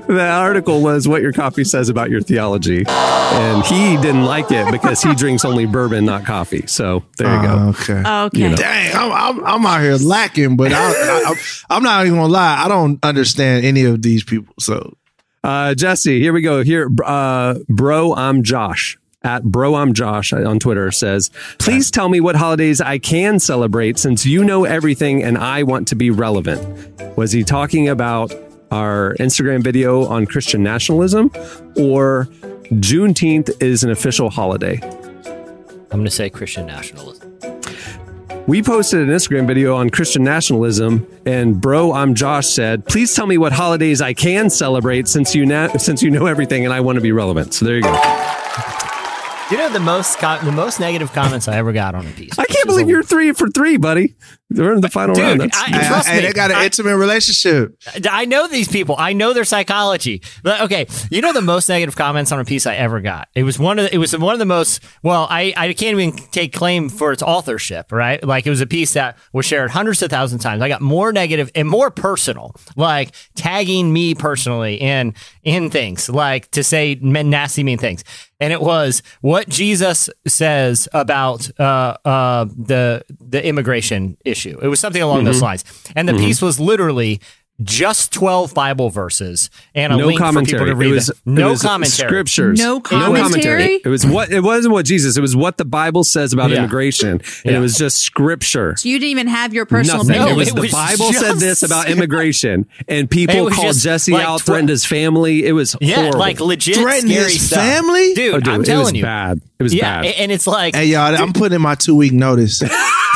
The article was what your coffee says about your theology. And he didn't like it because he drinks only bourbon, not coffee. So there you go. Oh, okay. Okay. You know. Dang, I'm, I'm I'm out here lacking, but I, I, I'm not even gonna lie. I don't understand any of these people. So Uh, Jesse, here we go. Here, uh, bro, I'm Josh. At bro, I'm Josh uh, on Twitter says, please tell me what holidays I can celebrate since you know everything and I want to be relevant. Was he talking about our Instagram video on Christian nationalism or Juneteenth is an official holiday? I'm going to say Christian nationalism. We posted an Instagram video on Christian nationalism, and bro, I'm Josh said, "Please tell me what holidays I can celebrate since you na- since you know everything and I want to be relevant." So there you go. You know the most co- the most negative comments I ever got on a piece. I can't believe you're three for three, buddy. We're in the final Dude, round. That's, I- Hey, trust hey, me, they got an I- intimate relationship. I know these people. I know their psychology. But, okay, you know the most negative comments on a piece I ever got. It was one of the, it was one of the most. Well, I I can't even take claim for its authorship. Right, like it was a piece that was shared hundreds of thousands of times. I got more negative and more personal, like tagging me personally in in things, like to say nasty mean things. And it was what Jesus says about uh, uh, the the immigration issue. It was something along those Mhm. lines. And the Mhm. piece was literally just 12 Bible verses and a no link for people to read. it was them. no it was commentary. Scriptures. No No commentary? commentary. It was what it wasn't what Jesus. It was what the Bible says about Yeah. immigration, and Yeah. it was just scripture. So you didn't even have your personal Nothing. opinion. it was it the was Bible said this about immigration, and people called just Jesse like out, tw- threatened his family. It was Yeah, horrible. like legit Threaten scary his stuff. family? Dude, Oh, dude, I'm it telling was you. bad. It was yeah, bad. and it's like, Hey y'all, I'm putting in my two week notice.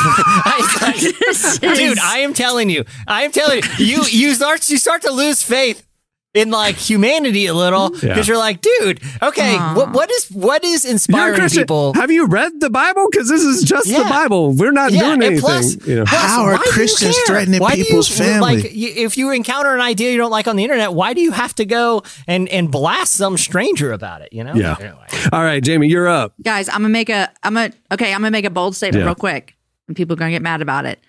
dude, I am telling you, I am telling you, you you start you start to lose faith in like humanity a little because Yeah. you're like, dude, okay, what what is what is inspiring Christian. people? Have you read the Bible? Because this is just the Bible. We're not Yeah, doing and anything. plus- you know. plus, How are why do you Christians threatening Why people's you, family? Like, if you encounter an idea you don't like on the internet, why do you have to go and and blast some stranger about it? You know? Yeah. Anyway. All right, Jamie, you're up. Guys, I'm gonna make a I'm a okay, I'm gonna make a bold statement Yeah. real quick. And people are gonna get mad about it.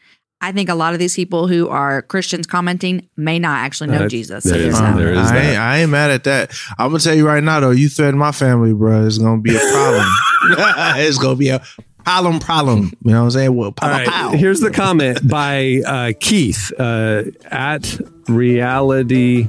I think a lot of these people who are Christians commenting may not actually know Uh, Jesus. there So is- there's that. there is I, ain't, I ain't mad at that. I'm gonna tell you right now though, you threaten my family, bro. It's gonna be a problem. it's gonna be a problem, problem. You know what I'm saying? Well, pow, All right, pow, pow. here's the comment by uh, Keith uh, at Reality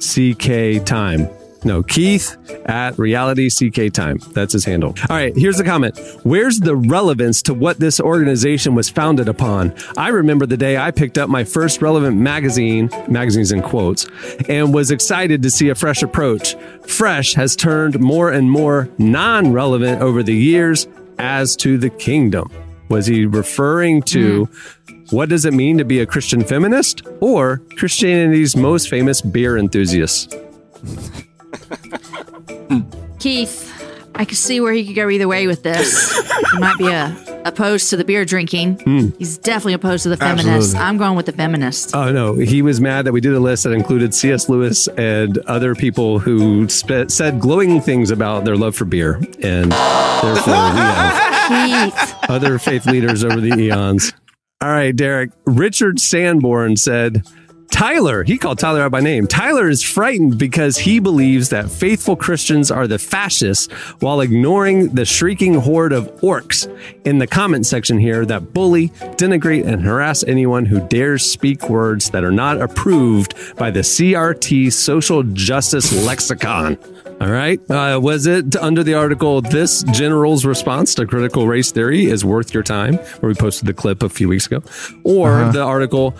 CK Time. No, Keith at Reality CK Time. That's his handle. All right, here's the comment. Where's the relevance to what this organization was founded upon? I remember the day I picked up my first relevant magazine, magazines in quotes, and was excited to see a fresh approach. Fresh has turned more and more non relevant over the years as to the kingdom. Was he referring to hmm. what does it mean to be a Christian feminist or Christianity's most famous beer enthusiast? Keith, I could see where he could go either way with this. he might be a, opposed to the beer drinking. Hmm. He's definitely opposed to the feminists. I'm going with the feminists. Oh no, he was mad that we did a list that included C.S. Lewis and other people who said glowing things about their love for beer, and therefore we have Keith. other faith leaders over the eons. All right, Derek. Richard Sanborn said, Tyler, he called Tyler out by name. Tyler is frightened because he believes that faithful Christians are the fascists while ignoring the shrieking horde of orcs in the comment section here that bully, denigrate, and harass anyone who dares speak words that are not approved by the CRT social justice lexicon. All right. Uh, was it under the article, This General's Response to Critical Race Theory is Worth Your Time, where we posted the clip a few weeks ago? Or the article,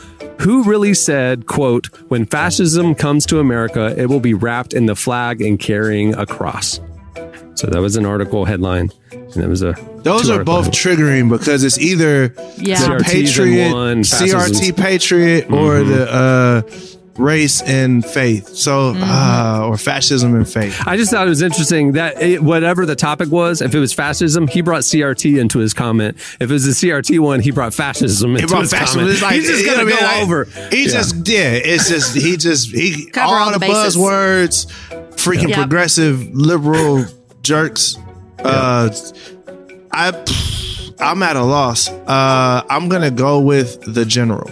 Who Really Said, quote, When fascism comes to America, it will be wrapped in the flag and carrying a cross. So that was an article headline. And it was a. Those are article both triggering because it's either Yeah. the CRT's Patriot, one, CRT Patriot, or Mhm. the uh, race and faith. So, Mm-hmm. uh, or fascism and faith. I just thought it was interesting that it, whatever the topic was, if it was fascism, he brought CRT into his comment. If it was the CRT one, he brought fascism into brought his fascism. comment. It's like, He's just gonna go what I mean? Like, over. He Yeah. just yeah. It's just he just he Cover all, all the the buzzwords, freaking Yep. progressive liberal jerks. Uh, I I'm at a loss. Uh, I'm gonna go with the general.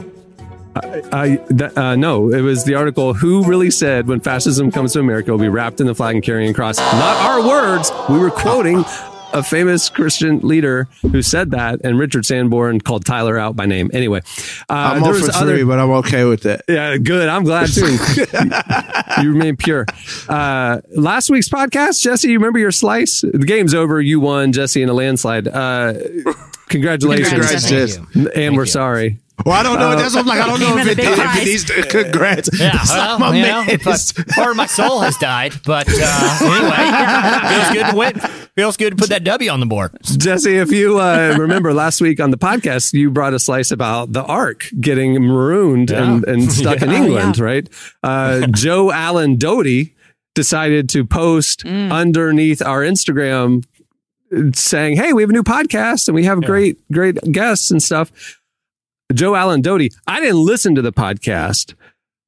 I, th- uh, no, it was the article. Who really said when fascism comes to America, will be wrapped in the flag and carrying a cross? Not our words. We were quoting a famous Christian leader who said that, and Richard Sanborn called Tyler out by name. Anyway, uh, I'm there all was for three, but I'm okay with it. Yeah, good. I'm glad too. you remain pure. Uh, last week's podcast, Jesse, you remember your slice? The game's over. You won, Jesse, in a landslide. Uh, congratulations. Congrats, Jess. And we're sorry. Well, I don't know. Uh, That's what I'm like. I don't know if it, if it needs to. Congrats. Yeah, well, my you man. know, but part of my soul has died. But uh, anyway, feels good to win. Feels good to put that W on the board. Jesse, if you uh, remember last week on the podcast, you brought a slice about the Ark getting marooned and, Yeah. and stuck in Yeah. England, right? Uh, Joe Allen Doty decided to post underneath our Instagram saying, Hey, we have a new podcast and we have great, great guests and stuff. Joe Allen Doty, I didn't listen to the podcast,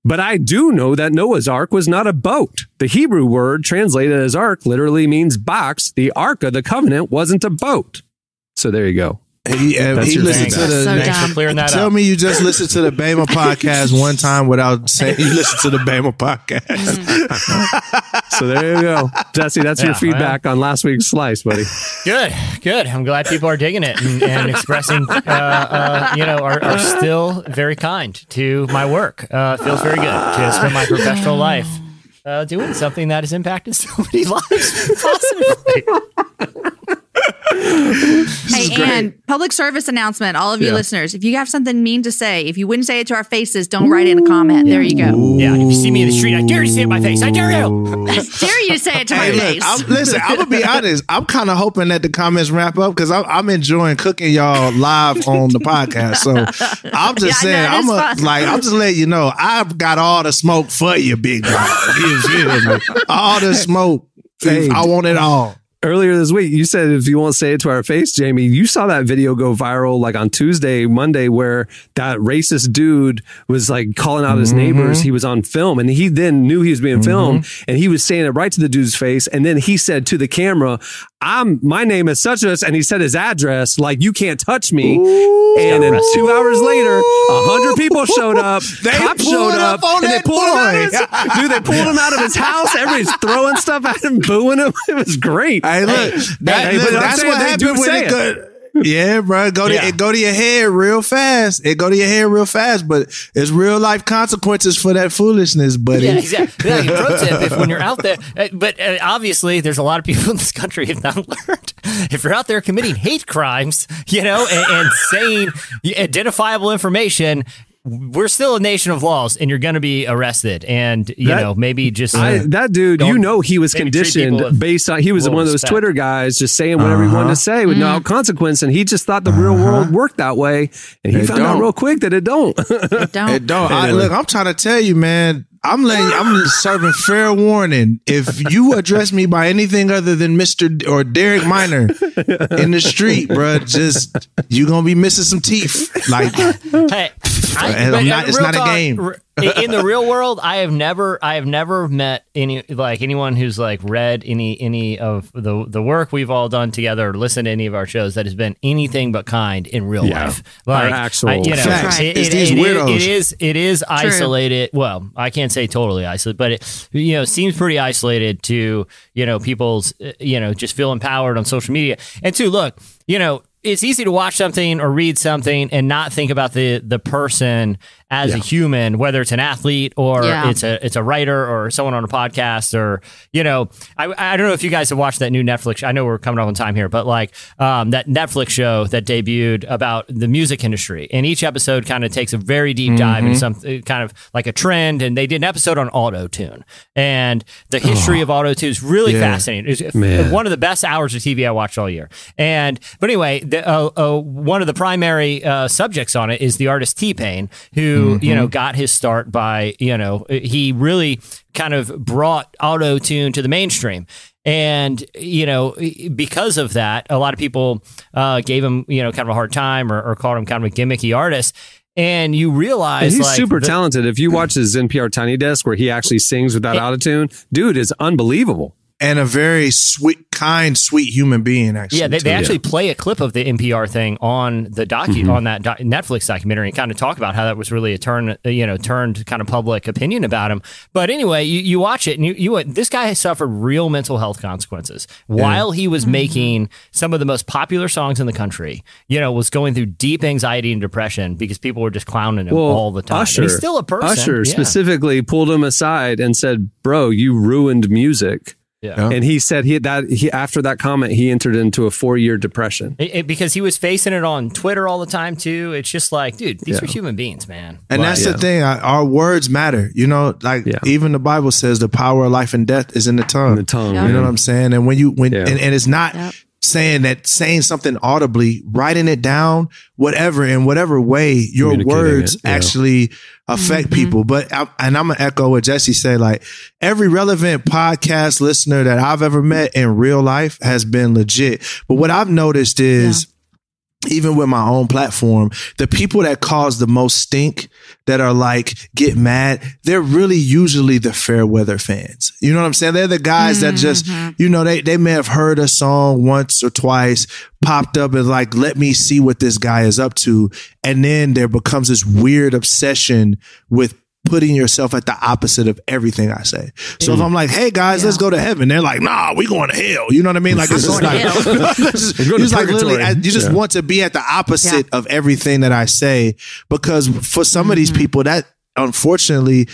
but I do know that Noah's Ark was not a boat. The Hebrew word translated as ark literally means box. The Ark of the Covenant wasn't a boat. So there you go. He, uh, That's he listened to the. So Thanks for clearing that Tell up. me you just listened to the Bama podcast one time without saying you listened to the Bama podcast. So there you go. Jesse, that's your Yeah, feedback on last week's slice, buddy. Good, good. I'm glad people are digging it and, and expressing, uh, uh, you know, are, are still very kind to my work. Uh, feels very good to spend my professional life uh, doing something that has impacted so many lives positively. Hey, and public service announcement, all of you Yeah. listeners, if you have something mean to say, if you wouldn't say it to our faces, don't write in a comment. There you go. Yeah, if you see me in the street, I dare you to say it in my face. I dare you. I dare you to say it to my Hey, face. I'm, listen, I'm gonna be honest. I'm kind of hoping that the comments wrap up because I'm, I'm enjoying cooking y'all live on the podcast. So I'm just Yeah, saying, no, I'm is a, like, I'm just letting you know, I've got all the smoke for you, big dog. You feel me? All the smoke. Hey. I want it all. Earlier this week, you said if you won't say it to our face, Jamie, you saw that video go viral like on Tuesday, Monday, where that racist dude was like calling out his neighbors. He was on film and he then knew he was being filmed and he was saying it right to the dude's face. And then he said to the camera, I'm my name is such and such, and he said his address, like you can't touch me. and then two hours later, a hundred people showed up. They cops showed up and they pulled him out of boy. his, dude. They pulled him out of his house. Everybody's throwing stuff at him, booing him. It was great. Hey, look, that, hey, look, that's saying what they do happened when say it it. Yeah, bro, go to Yeah. it go to your head real fast. It go to your head real fast, but it's real life consequences for that foolishness, buddy. Yeah, exactly. Yeah, pro tip: if when you're out there, uh, but uh, obviously there's a lot of people in this country have not learned. If you're out there committing hate crimes, you know, and, and saying identifiable information. We're still a nation of laws, and you're going to be arrested. And you That- know, maybe just I, uh, that dude, you know, he was maybe treat people conditioned based on he was one of those respect. Twitter guys just saying whatever he wanted to uh-huh. say with no mm-hmm. consequence, and he just thought the real uh-huh. world worked that way, and he It found out don't. real quick that it don't. it don't. It don't. I, look, I'm trying to tell you, man. I'm letting. I'm serving fair warning. If you address me by anything other than Mister or Derek Minor in the street, bruh, just you're gonna be missing some teeth. Like, Hey, I, I'm not- it's real not a game. in the real world, I have never, I have never met any like anyone who's like read any any of the the work we've all done together, or listened to any of our shows that has been anything but kind in real Yeah. life. Our actual I- you know, Facts. it, It's it- these it is- weirdos. it is it is isolated. Well, I can't say totally isolated, but it you know seems pretty isolated to you know people's uh, you know just feel empowered on social media. And two, look, you know. It's easy to watch something or read something and not think about the the person as a human, whether it's an athlete or Yeah. it's a it's a writer or someone on a podcast or you know I I don't know if you guys have watched that new Netflix. I know we're coming up on time here, but like um, that Netflix show that debuted about the music industry, and each episode kind of takes a very deep dive into some kind of like a trend. And they did an episode on auto tune and the history of auto tune is really Yeah. fascinating. It's Man. one of the best hours of TV I watched all year. And but anyway, the, uh, uh, one of the primary uh, subjects on it is the artist T Pain, who who you know got his start by you know he really kind of brought auto tune to the mainstream. And you know, because of that, a lot of people uh, gave him you know kind of a hard time or, or called him kind of a gimmicky artist. And you And realize he's like, super the- talented. If you watch his NPR Tiny Desk where he actually sings without autotune, dude is unbelievable. And a very sweet, kind, sweet human being. Actually, Yeah, they, they too. actually play a clip of the NPR thing on the docu Mhm. on that doc- Netflix documentary and kind of talk about how that was really a turn, uh, you know, turned kind of public opinion about him. But anyway, you, you watch it and you, you this guy has suffered real mental health consequences while he was making some of the most popular songs in the country. You know, was going through deep anxiety and depression because people were just clowning him all the time. And Usher, he's still a person. Usher Yeah. specifically pulled him aside and said, "Bro, you ruined music." Yeah. And he said he that he after that comment he entered into a four year depression. It- it- because he was facing it on Twitter all the time too. It's just like, dude, these Yeah. are human beings, man. And Like- that's the thing. I, our words matter. You know, like even the Bible says the power of life and death is in the tongue. the tongue. You know what I'm saying? And when you when Yeah. and, and it's not saying that saying something audibly, writing it down, whatever in whatever way your words it, yeah. actually affect mm-hmm. people. But I, and I'm gonna echo what Jesse said. Like every relevant podcast listener that I've ever met in real life has been legit. But what I've noticed is even with my own platform, the people that cause the most stink that are like get mad, they're really usually the fair weather fans. You know what I'm saying? They're the guys that just, mm-hmm. you know, they, they may have heard a song once or twice, popped up and like, let me see what this guy is up to. And then there becomes this weird obsession with putting yourself at the opposite of everything I say. So if I'm like, hey guys, let's go to heaven, they're like, nah, we going to hell. You know what I mean? Like it's just like, just- We're going to it's like literally, purgatory. you just Yeah. want to be at the opposite of everything that I say because for some of these Mm-hmm. people that unfortunately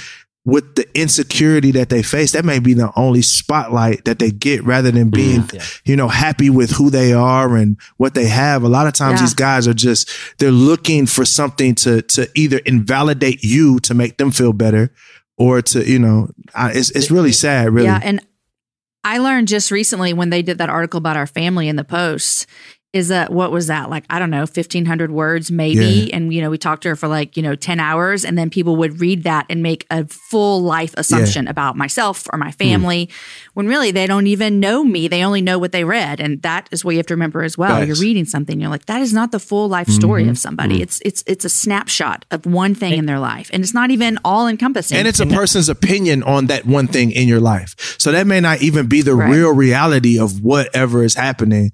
with the insecurity that they face that may be the only spotlight that they get rather than being mm. you know happy with who they are and what they have. A lot of times Yeah. these guys are just they're looking for something to to either invalidate you to make them feel better or to you know I, it's it's really sad really. Yeah, and I learned just recently when they did that article about our family in the post is that what was that like I don't know 1500 words maybe Yeah. and you know we talked to her for like you know 10 hours and then people would read that and make a full life assumption about myself or my family when really they don't even know me they only know what they read and that is what you have to remember as well Facts. you're reading something you're like that is not the full life story Mhm. of somebody Mhm. it's it's it's a snapshot of one thing in their life and it's not even all encompassing And it's a person's opinion on that one thing in your life. So that may not even be the Right. real reality of whatever is happening.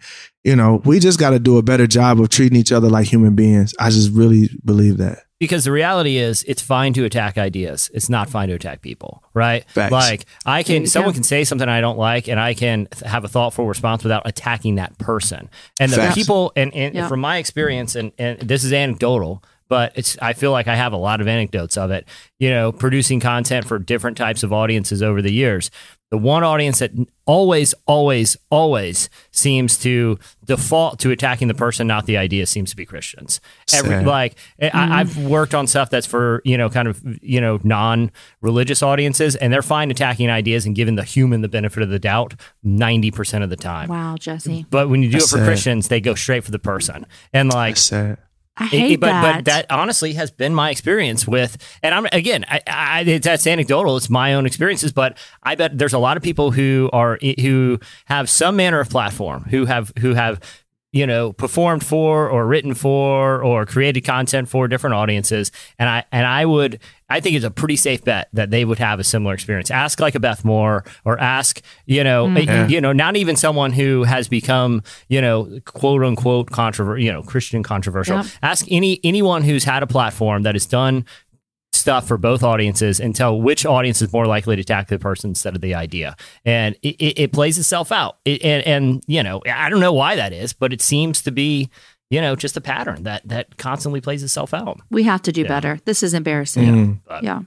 You know, we just got to do a better job of treating each other like human beings. I just really believe that. because the reality is it's fine to attack ideas it's not fine to attack people right Facts. like i can Yeah. someone can say something i don't like and i can th- have a thoughtful response without attacking that person and the Facts. people and, and Yeah. from my experience and, and this is anecdotal but it's i feel like i have a lot of anecdotes of it you know producing content for different types of audiences over the years the one audience that always always always seems to default to attacking the person not the idea seems to be christians Every, Sad. like I, I've mm-hmm. worked on stuff that's for you know kind of you know non-religious audiences, and they're fine attacking ideas and giving the human the benefit of the doubt ninety percent of the time. wow Jesse But when you do That's it for sad. Christians, they go straight for the person, and like That's sad. I hate it- but that but that honestly has been my experience with, and I'm again, I, I, it's, that's anecdotal. It's my own experiences, but I bet there's a lot of people who are who have some manner of platform who have who have you know performed for or written for or created content for different audiences, and I and I would I think it's a pretty safe bet that they would have a similar experience. Ask like a Beth Moore or ask you know Mhm. Yeah. you know not even someone who has become you know quote unquote controversial you know Christian controversial. Yep. Ask any anyone who's had a platform that has done stuff for both audiences and tell which audience is more likely to attack the person instead of the idea. And it, it, it plays itself out. It, and, and, you know, I don't know why that is, but it seems to be, you know, just a pattern that, that constantly plays itself out. We have to do Yeah. better. This is embarrassing. Mm. Yeah.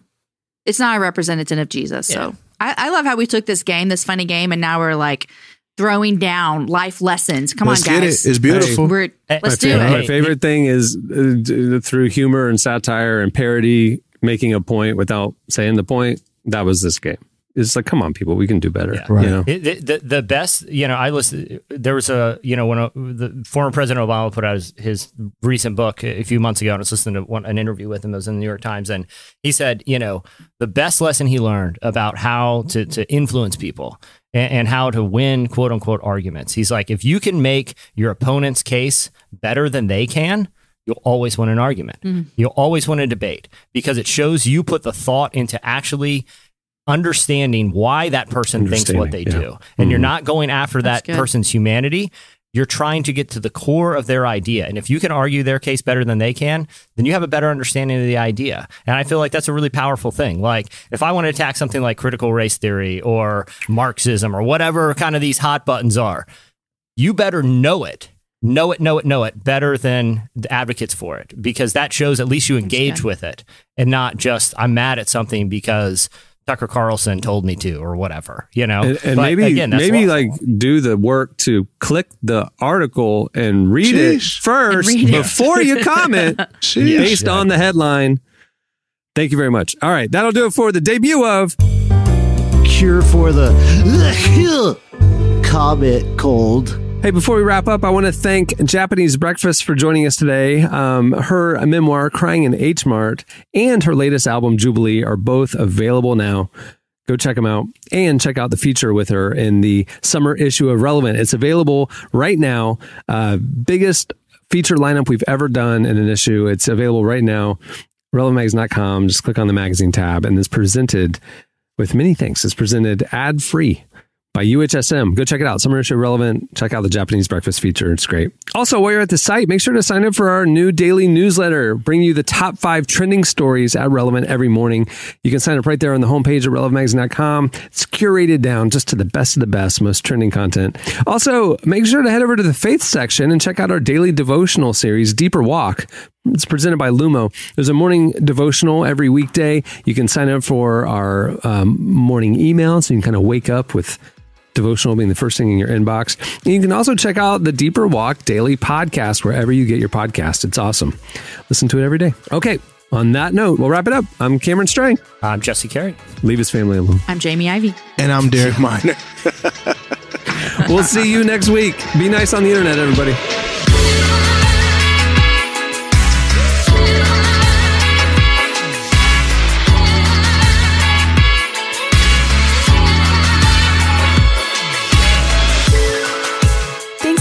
It's not a representative of Jesus. So I, I love how we took this game, this funny game, and now we're like throwing down life lessons. Come Let's on, get guys. it. It's beautiful. We're, Hey, let's my do favorite, it. My favorite thing is uh, through humor and satire and parody, making a point without saying the point. That was this game. it's like, come on, people, we can do better. Yeah. You know? It, the, the the best, you know, I listened. There was a, you know, when a, the former President Obama put out his, his recent book a few months ago, and I was listening to one, an interview with him. It was in the New York Times, and he said, you know, the best lesson he learned about how to to influence people and, and how to win quote unquote arguments. He's like, if you can make your opponent's case better than they can. You'll always win an argument. You'll always win a debate because it shows you put the thought into actually understanding why that person thinks what they yeah. do. And you're Mhm. not going after That's that good. person's humanity. You're trying to get to the core of their idea. And if you can argue their case better than they can, then you have a better understanding of the idea. And I feel like that's a really powerful thing. Like if I want to attack something like critical race theory or Marxism or whatever kind of these hot buttons are, you better know it. Know it, know it, know it better than the advocates for it because that shows at least you engage with it and not just I'm mad at something because Tucker Carlson told me to or whatever, you know? And, and But maybe again, that's maybe like do the work to click the article and read it first And read it. before you comment Sheesh. based on the headline. Thank you very much. All right, that'll do it for the debut of Cure for the comment cold. Hey, before we wrap up, I want to thank Japanese Breakfast for joining us today. Um, her memoir, Crying in H Mart, and her latest album, Jubilee, are both available now. Go check them out and check out the feature with her in the summer issue of Relevant. It's available right now. Uh, biggest feature lineup we've ever done in an issue. It's available right now. RelevantMagazine.com. Just click on the magazine tab and it's presented with many thanks. It's presented ad free by UHSM. Go check it out. Summer issue relevant. Check out the Japanese breakfast feature. It's great. Also, while you're at the site, make sure to sign up for our new daily newsletter. Bring you the top five trending stories at Relevant every morning. You can sign up right there on the homepage at relevantmagazine.com. It's curated down just to the best of the best, most trending content. Also, make sure to head over to the faith section and check out our daily devotional series, Deeper Walk. It's presented by Lumo. There's a morning devotional every weekday. You can sign up for our um, morning email so you can kind of wake up with devotional being the first thing in your inbox. And you can also check out the Deeper Walk daily podcast wherever you get your podcast. It's awesome. Listen to it every day. Okay. On that note, we'll wrap it up. I'm Cameron Strang. I'm Jesse Carey. Leave his family alone. I'm Jamie Ivey. And I'm Derek Minor. We'll see you next week. Be nice on the internet, everybody.